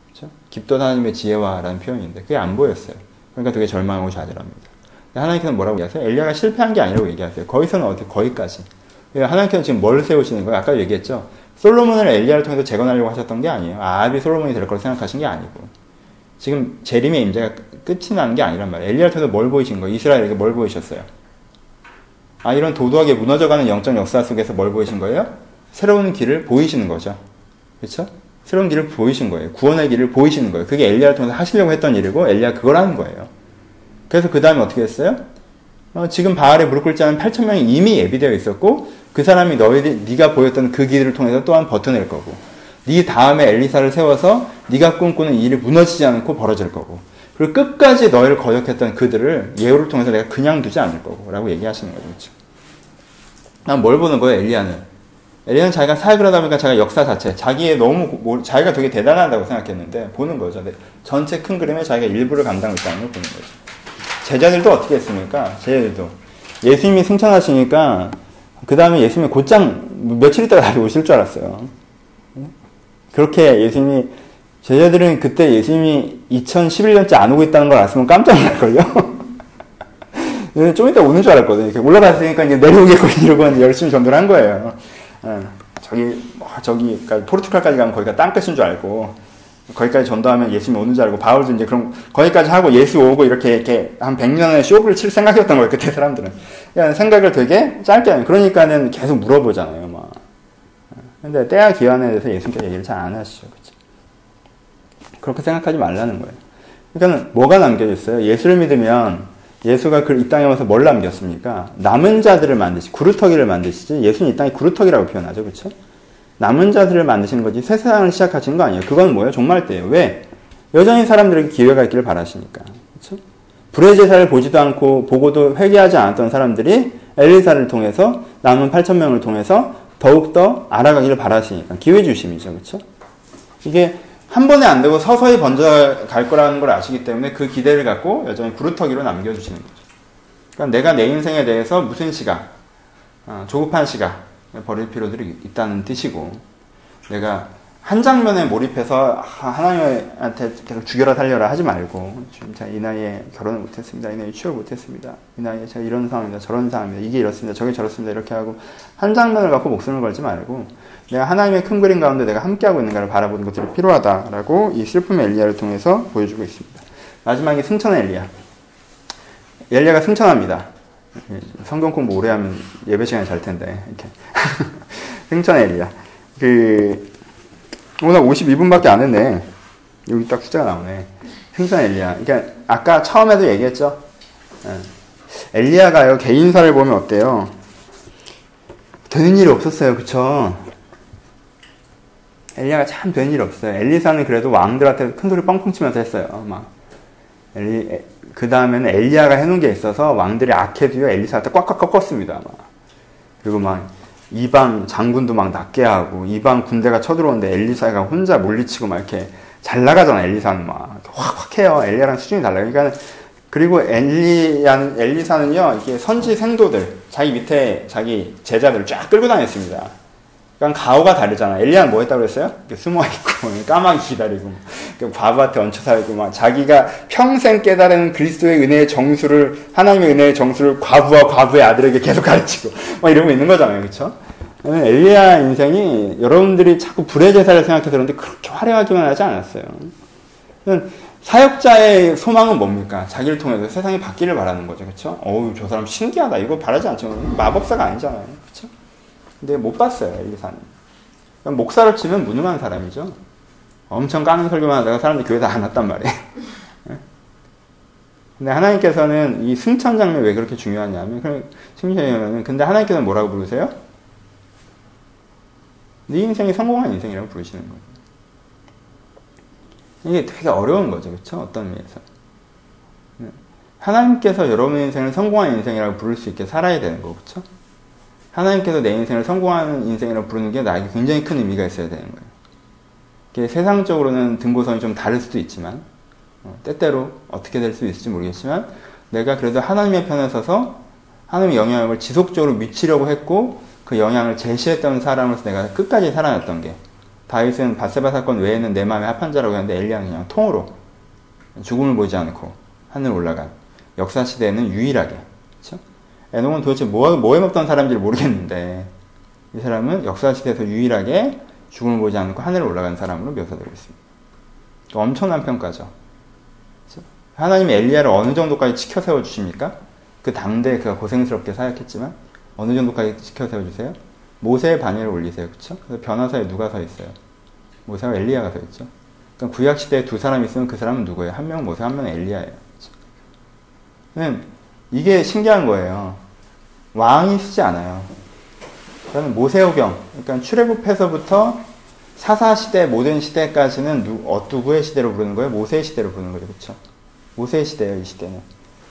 그렇죠? 깊도 하나님의 지혜와라는 표현인데 그게 안 보였어요. 그러니까 되게 절망하고 좌절합니다. 하나님께서는 뭐라고 얘기하세요? 엘리야가 실패한 게 아니라고 얘기하세요. 거기서는 어떻게 거기까지. 하나님께서는 지금 뭘 세우시는 거예요? 아까 얘기했죠. 솔로몬을 엘리야를 통해서 재건하려고 하셨던 게 아니에요. 아합이 솔로몬이 될 거라고 생각하신 게 아니고. 지금 재림의 임재가 끝이 나는 게 아니란 말이에요. 엘리야를 통해서 뭘 보이신 거예요? 이스라엘에게 뭘 보이셨어요? 아, 이런 도도하게 무너져가는 영적 역사 속에서 뭘 보이신 거예요? 새로운 길을 보이시는 거죠. 그렇죠? 새로운 길을 보이신 거예요. 구원의 길을 보이시는 거예요. 그게 엘리야를 통해서 하시려고 했던 일이고 엘리야 그걸 하는 거예요. 그래서 그 다음에 어떻게 했어요? 어, 지금 바알에 무릎 꿇지 않은 8천 명이 이미 예비되어 있었고 그 사람이 너희들 네가 보였던 그 길을 통해서 또한 버텨낼 거고 네 다음에 엘리사를 세워서 네가 꿈꾸는 일이 무너지지 않고 벌어질 거고 그리고 끝까지 너희를 거역했던 그들을 예우를 통해서 내가 그냥 두지 않을 거고 라고 얘기하시는 거죠. 그렇죠? 난뭘 보는 거예요, 엘리야는? 엘리야는 자기가 사역을 하다 보니까 자기가 역사 자체, 자기의 너무, 자기가 되게 대단하다고 생각했는데, 보는 거죠. 전체 큰 그림에 자기가 일부를 감당하고 있다는 걸 보는 거죠. 제자들도 어떻게 했습니까? 제자들도. 예수님이 승천하시니까, 그 다음에 예수님이 곧장 며칠 있다가 다시 오실 줄 알았어요. 그렇게 예수님이, 제자들은 그때 예수님이 2011년째 안 오고 있다는 걸 알았으면 깜짝 놀랄걸요? 좀 이따 오는 줄 알았거든요. 올라갔으니까 이제 내려오겠거든요. 이러고 열심히 전도를 한 거예요. 예. 저기, 뭐, 저기, 그러니까 포르투갈까지 가면 거기가 땅끝인 줄 알고, 거기까지 전도하면 예수님이 오는 줄 알고, 바울도 이제 그럼 거기까지 하고 예수 오고 이렇게, 이렇게 한 100년의 쇼부를 칠 생각이었던 거예요. 그때 사람들은. 그러니까 생각을 되게 짧게 하는, 그러니까는 계속 물어보잖아요. 막. 예. 근데 때와 기한에 대해서 예수님께서 얘기를 잘 안 하시죠. 그쵸? 그렇게 생각하지 말라는 거예요. 그러니까 뭐가 남겨져 있어요? 예수를 믿으면 예수가 그 이 땅에 와서 뭘 남겼습니까? 남은 자들을 만드시, 구루터기를 만드시지. 예수는 이 땅에 구루터기라고 표현하죠. 그렇죠? 남은 자들을 만드시는 거지 새 세상을 시작하시는 거 아니에요. 그건 뭐예요? 종말 때예요. 왜? 여전히 사람들에게 기회가 있기를 바라시니까. 그렇죠? 불의 제사를 보지도 않고 보고도 회개하지 않았던 사람들이 엘리사를 통해서 남은 8천 명을 통해서 더욱더 알아가기를 바라시니까 기회 주심이죠. 그렇죠? 이게 한 번에 안 되고 서서히 번져 갈 거라는 걸 아시기 때문에 그 기대를 갖고 여전히 구루터기로 남겨주시는 거죠. 그러니까 내가 내 인생에 대해서 무슨 시간, 어, 조급한 시간 버릴 필요들이 있다는 뜻이고, 내가 한 장면에 몰입해서 하나님한테 계속 죽여라 살려라 하지 말고 제가 이 나이에 결혼을 못했습니다. 이 나이에 취업을 못했습니다. 이 나이에 제가 이런 상황입니다. 저런 상황입니다. 이게 이렇습니다. 저게 저렇습니다. 이렇게 하고 한 장면을 갖고 목숨을 걸지 말고 내가 하나님의 큰 그림 가운데 내가 함께하고 있는가를 바라보는 것들이 필요하다라고 이 슬픔의 엘리야를 통해서 보여주고 있습니다. 마지막에 승천의 엘리야. 엘리야가 승천합니다. 성경 공부 오래 하면 예배 시간이 잘 텐데 이렇게 승천의 엘리야. 그 오늘 52분밖에 안 했네. 여기 딱 숫자가 나오네. 생선 엘리야. 그러니까 아까 처음에도 얘기했죠. 예. 엘리야가요 개인사를 보면 어때요? 되는 일이 없었어요, 그쵸? 엘리야가 참 되는 일이 없어요. 엘리사는 그래도 왕들한테 큰 소리 뻥뻥 치면서 했어요. 막 엘리 그 다음에는 엘리야가 해놓은 게 있어서 왕들이 악해도요 엘리사한테 꽉꽉 꺾었습니다. 막 그리고 막 이방 장군도 막 낫게 하고 이방 군대가 쳐들어오는데 엘리사가 혼자 물리치고 막 이렇게 잘 나가잖아 엘리사는 막 확확 해요 엘리야랑 수준이 달라요 그러니까 그리고 엘리야는 엘리사는요 이게 선지 생도들 자기 밑에 자기 제자들을 쫙 끌고 다녔습니다 그러니까 가오가 다르잖아 엘리야는 뭐 했다고 그랬어요 숨어 있고 까마귀 기다리고 바보한테 얹혀 살고 막 자기가 평생 깨달은 그리스도의 은혜의 정수를 하나님의 은혜의 정수를 과부와 과부의 아들에게 계속 가르치고 막 이러고 있는 거잖아요 그렇죠 엘리야 인생이 여러분들이 자꾸 불의 제사를 생각해서 그런데 그렇게 화려하기만 하지 않았어요. 사역자의 소망은 뭡니까? 자기를 통해서 세상이 바뀌를 바라는 거죠. 그렇죠? 어우, 저 사람 신기하다. 이거 바라지 않죠. 마법사가 아니잖아요. 근데 못 봤어요, 엘리사는. 목사를 치면 무능한 사람이죠. 엄청 까는 설교만 하다가 사람들이 교회 다안 왔단 말이에요. 예? 근데 하나님께서는 이 승천 장면이 왜 그렇게 중요하냐면, 승천이면 근데 하나님께서는 뭐라고 부르세요? 네 인생이 성공한 인생이라고 부르시는 거예요. 이게 되게 어려운 거죠. 그렇죠? 어떤 의미에서. 네. 하나님께서 여러분의 인생을 성공한 인생이라고 부를 수 있게 살아야 되는 거 그렇죠? 하나님께서 내 인생을 성공하는 인생이라고 부르는 게 나에게 굉장히 큰 의미가 있어야 되는 거예요. 이게 세상적으로는 등고선이 좀 다를 수도 있지만, 어, 때때로 어떻게 될 수 있을지 모르겠지만, 내가 그래도 하나님의 편에 서서 하나님의 영향력을 지속적으로 미치려고 했고, 그 영향을 제시했던 사람으로서 내가 끝까지 살아났던 게 다윗은 바세바 사건 외에는 내 마음에 합한 자라고 하는데 엘리야는 그냥 통으로 죽음을 보지 않고 하늘 올라간 역사 시대에는 유일하게? 에녹은 도대체 뭐, 뭐 해 먹던 사람인지 모르겠는데 이 사람은 역사 시대에서 유일하게 죽음을 보지 않고 하늘에 올라간 사람으로 묘사되고 있습니다. 엄청난 평가죠. 그렇죠? 하나님이 엘리야를 어느 정도까지 지켜 세워 주십니까? 그 당대에 그가 고생스럽게 사역했지만 어느 정도까지 지켜 세워 주세요? 모세의 반열을 올리세요. 그쵸? 변화사에 누가 서 있어요? 모세와 엘리야가 서 있죠. 그러니까 구약 시대에 두 사람이 있으면 그 사람은 누구예요? 한 명은 모세, 한 명은 엘리야예요. 그냥 이게 신기한 거예요. 왕이 쓰지 않아요. 그러면 모세오경, 그러니까 출애굽해서부터 사사 시대 모든 시대까지는 누, 어, 누구의 시대로 부르는 거예요? 모세의 시대로 부르는 거죠, 그렇죠? 모세의 시대예요, 이 시대는.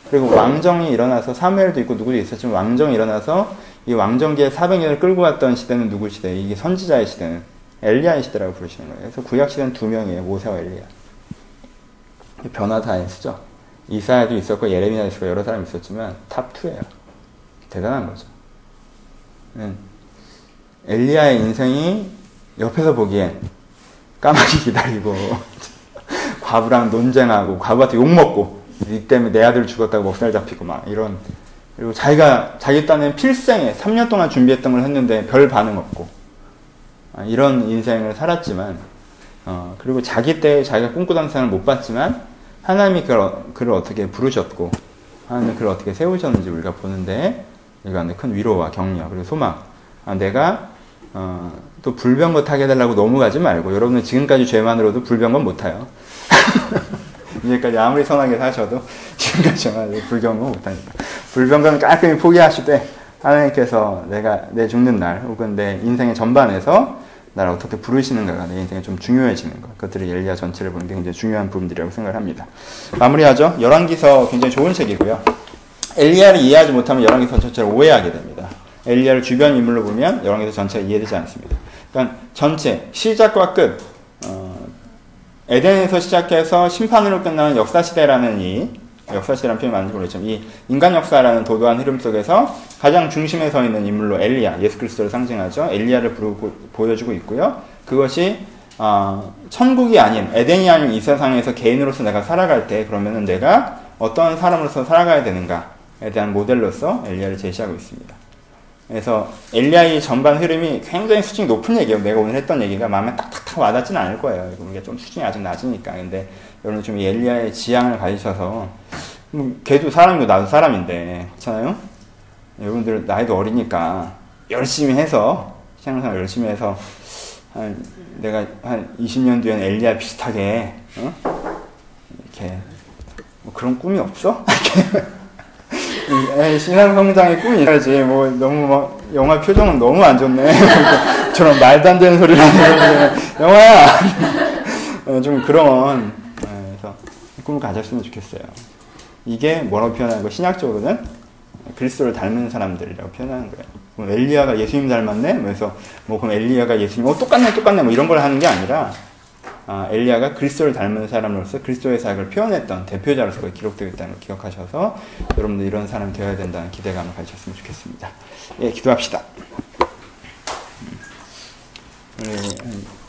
그리고 왕정이 일어나서 사무엘도 있고 누구도 있었지만 왕정이 일어나서 이 왕정기에 400년을 끌고 갔던 시대는 누구 시대? 이게 선지자의 시대는 엘리야의 시대라고 부르시는 거예요. 그래서 구약 시대는 두 명이에요, 모세와 엘리야. 변화사에 쓰죠. 이사야도 있었고 예레미야도 있었고 여러 사람이 있었지만 top 2예요. 대단한 거죠. 음. 엘리야의 인생이 옆에서 보기엔 까마귀 기다리고 과부랑 논쟁하고 과부한테 욕 먹고 이 때문에 내 아들 죽었다고 멱살 잡히고 막 이런 그리고 자기가 자기 딴에 필생에 3년 동안 준비했던 걸 했는데 별 반응 없고 아, 이런 인생을 살았지만 어, 그리고 자기 때 자기가 꿈꾸던 삶을 못 봤지만 하나님이 그걸, 그를 어떻게 부르셨고 하나님이 그를 어떻게 세우셨는지 우리가 보는데 이건 큰 위로와 격려 그리고 소망 아, 내가 어, 또 불병거 타게 해달라고 너무 가지 말고 여러분은 지금까지 죄만으로도 불병건 못 타요. 이제까지 아무리 선하게 사셔도 지금까지만 불경건 못하니까 불병건 깔끔히 포기하시되 하나님께서 내가 내 죽는 날 혹은 내 인생의 전반에서 나를 어떻게 부르시는가가 내 인생에 좀 중요해지는 것 그것들이 엘리야 전체를 보는 게 굉장히 중요한 부분들이라고 생각을 합니다. 마무리하죠. 열왕기서 굉장히 좋은 책이고요. 엘리야를 이해하지 못하면 열왕기서 전체를 오해하게 됩니다. 엘리야를 주변 인물로 보면 열왕기서 전체가 이해되지 않습니다. 그러니까 전체 시작과 끝 어, 에덴에서 시작해서 심판으로 끝나는 역사 시대라는 이 역사 시대라는 표현이 맞는지 모르겠지만 이 인간 역사라는 도도한 흐름 속에서 가장 중심에 서 있는 인물로 엘리야 예수 그리스도를 상징하죠. 엘리야를 부르고, 보여주고 있고요. 그것이 어, 천국이 아닌 에덴이 아닌 이 세상에서 개인으로서 내가 살아갈 때 그러면은 내가 어떤 사람으로서 살아가야 되는가에 대한 모델로서 엘리야를 제시하고 있습니다. 그래서 엘리야의 전반 흐름이 굉장히 수준이 높은 얘기예요. 내가 오늘 했던 얘기가 마음에 딱딱딱 와닿지는 않을 거예요. 우리가 좀 수준이 아직 낮으니까. 근데 여러분 좀 엘리야의 지향을 가지셔서 뭐 걔도 사람이고 나도 사람인데 그렇잖아요. 여러분들 나이도 어리니까 열심히 해서 신앙생활 열심히 해서 한 내가 한 20년 뒤엔 엘리야 비슷하게 어? 이렇게 뭐 그런 꿈이 없어? 신앙 성장의 꿈이 있어야지. 뭐 너무 막 영화 표정은 너무 안 좋네. 저런 말도 안 되는 소리를 하는 영화야. 어, 좀 그런 그래서 꿈을 가졌으면 좋겠어요. 이게 뭐라고 표현하는 거? 신약적으로는 그리스도를 닮은 사람들이라고 표현하는 거예요. 엘리야가 예수님 닮았네? 그래서 뭐 그럼 엘리야가 예수님 어 똑같네 똑같네 뭐 이런 걸 하는 게 아니라 아, 엘리야가 그리스도를 닮은 사람으로서 그리스도의 사역을 표현했던 대표자로서 기록되어 있다는 걸 기억하셔서 여러분들 이런 사람이 되어야 된다는 기대감을 가지셨으면 좋겠습니다. 예, 기도합시다. 음. 우리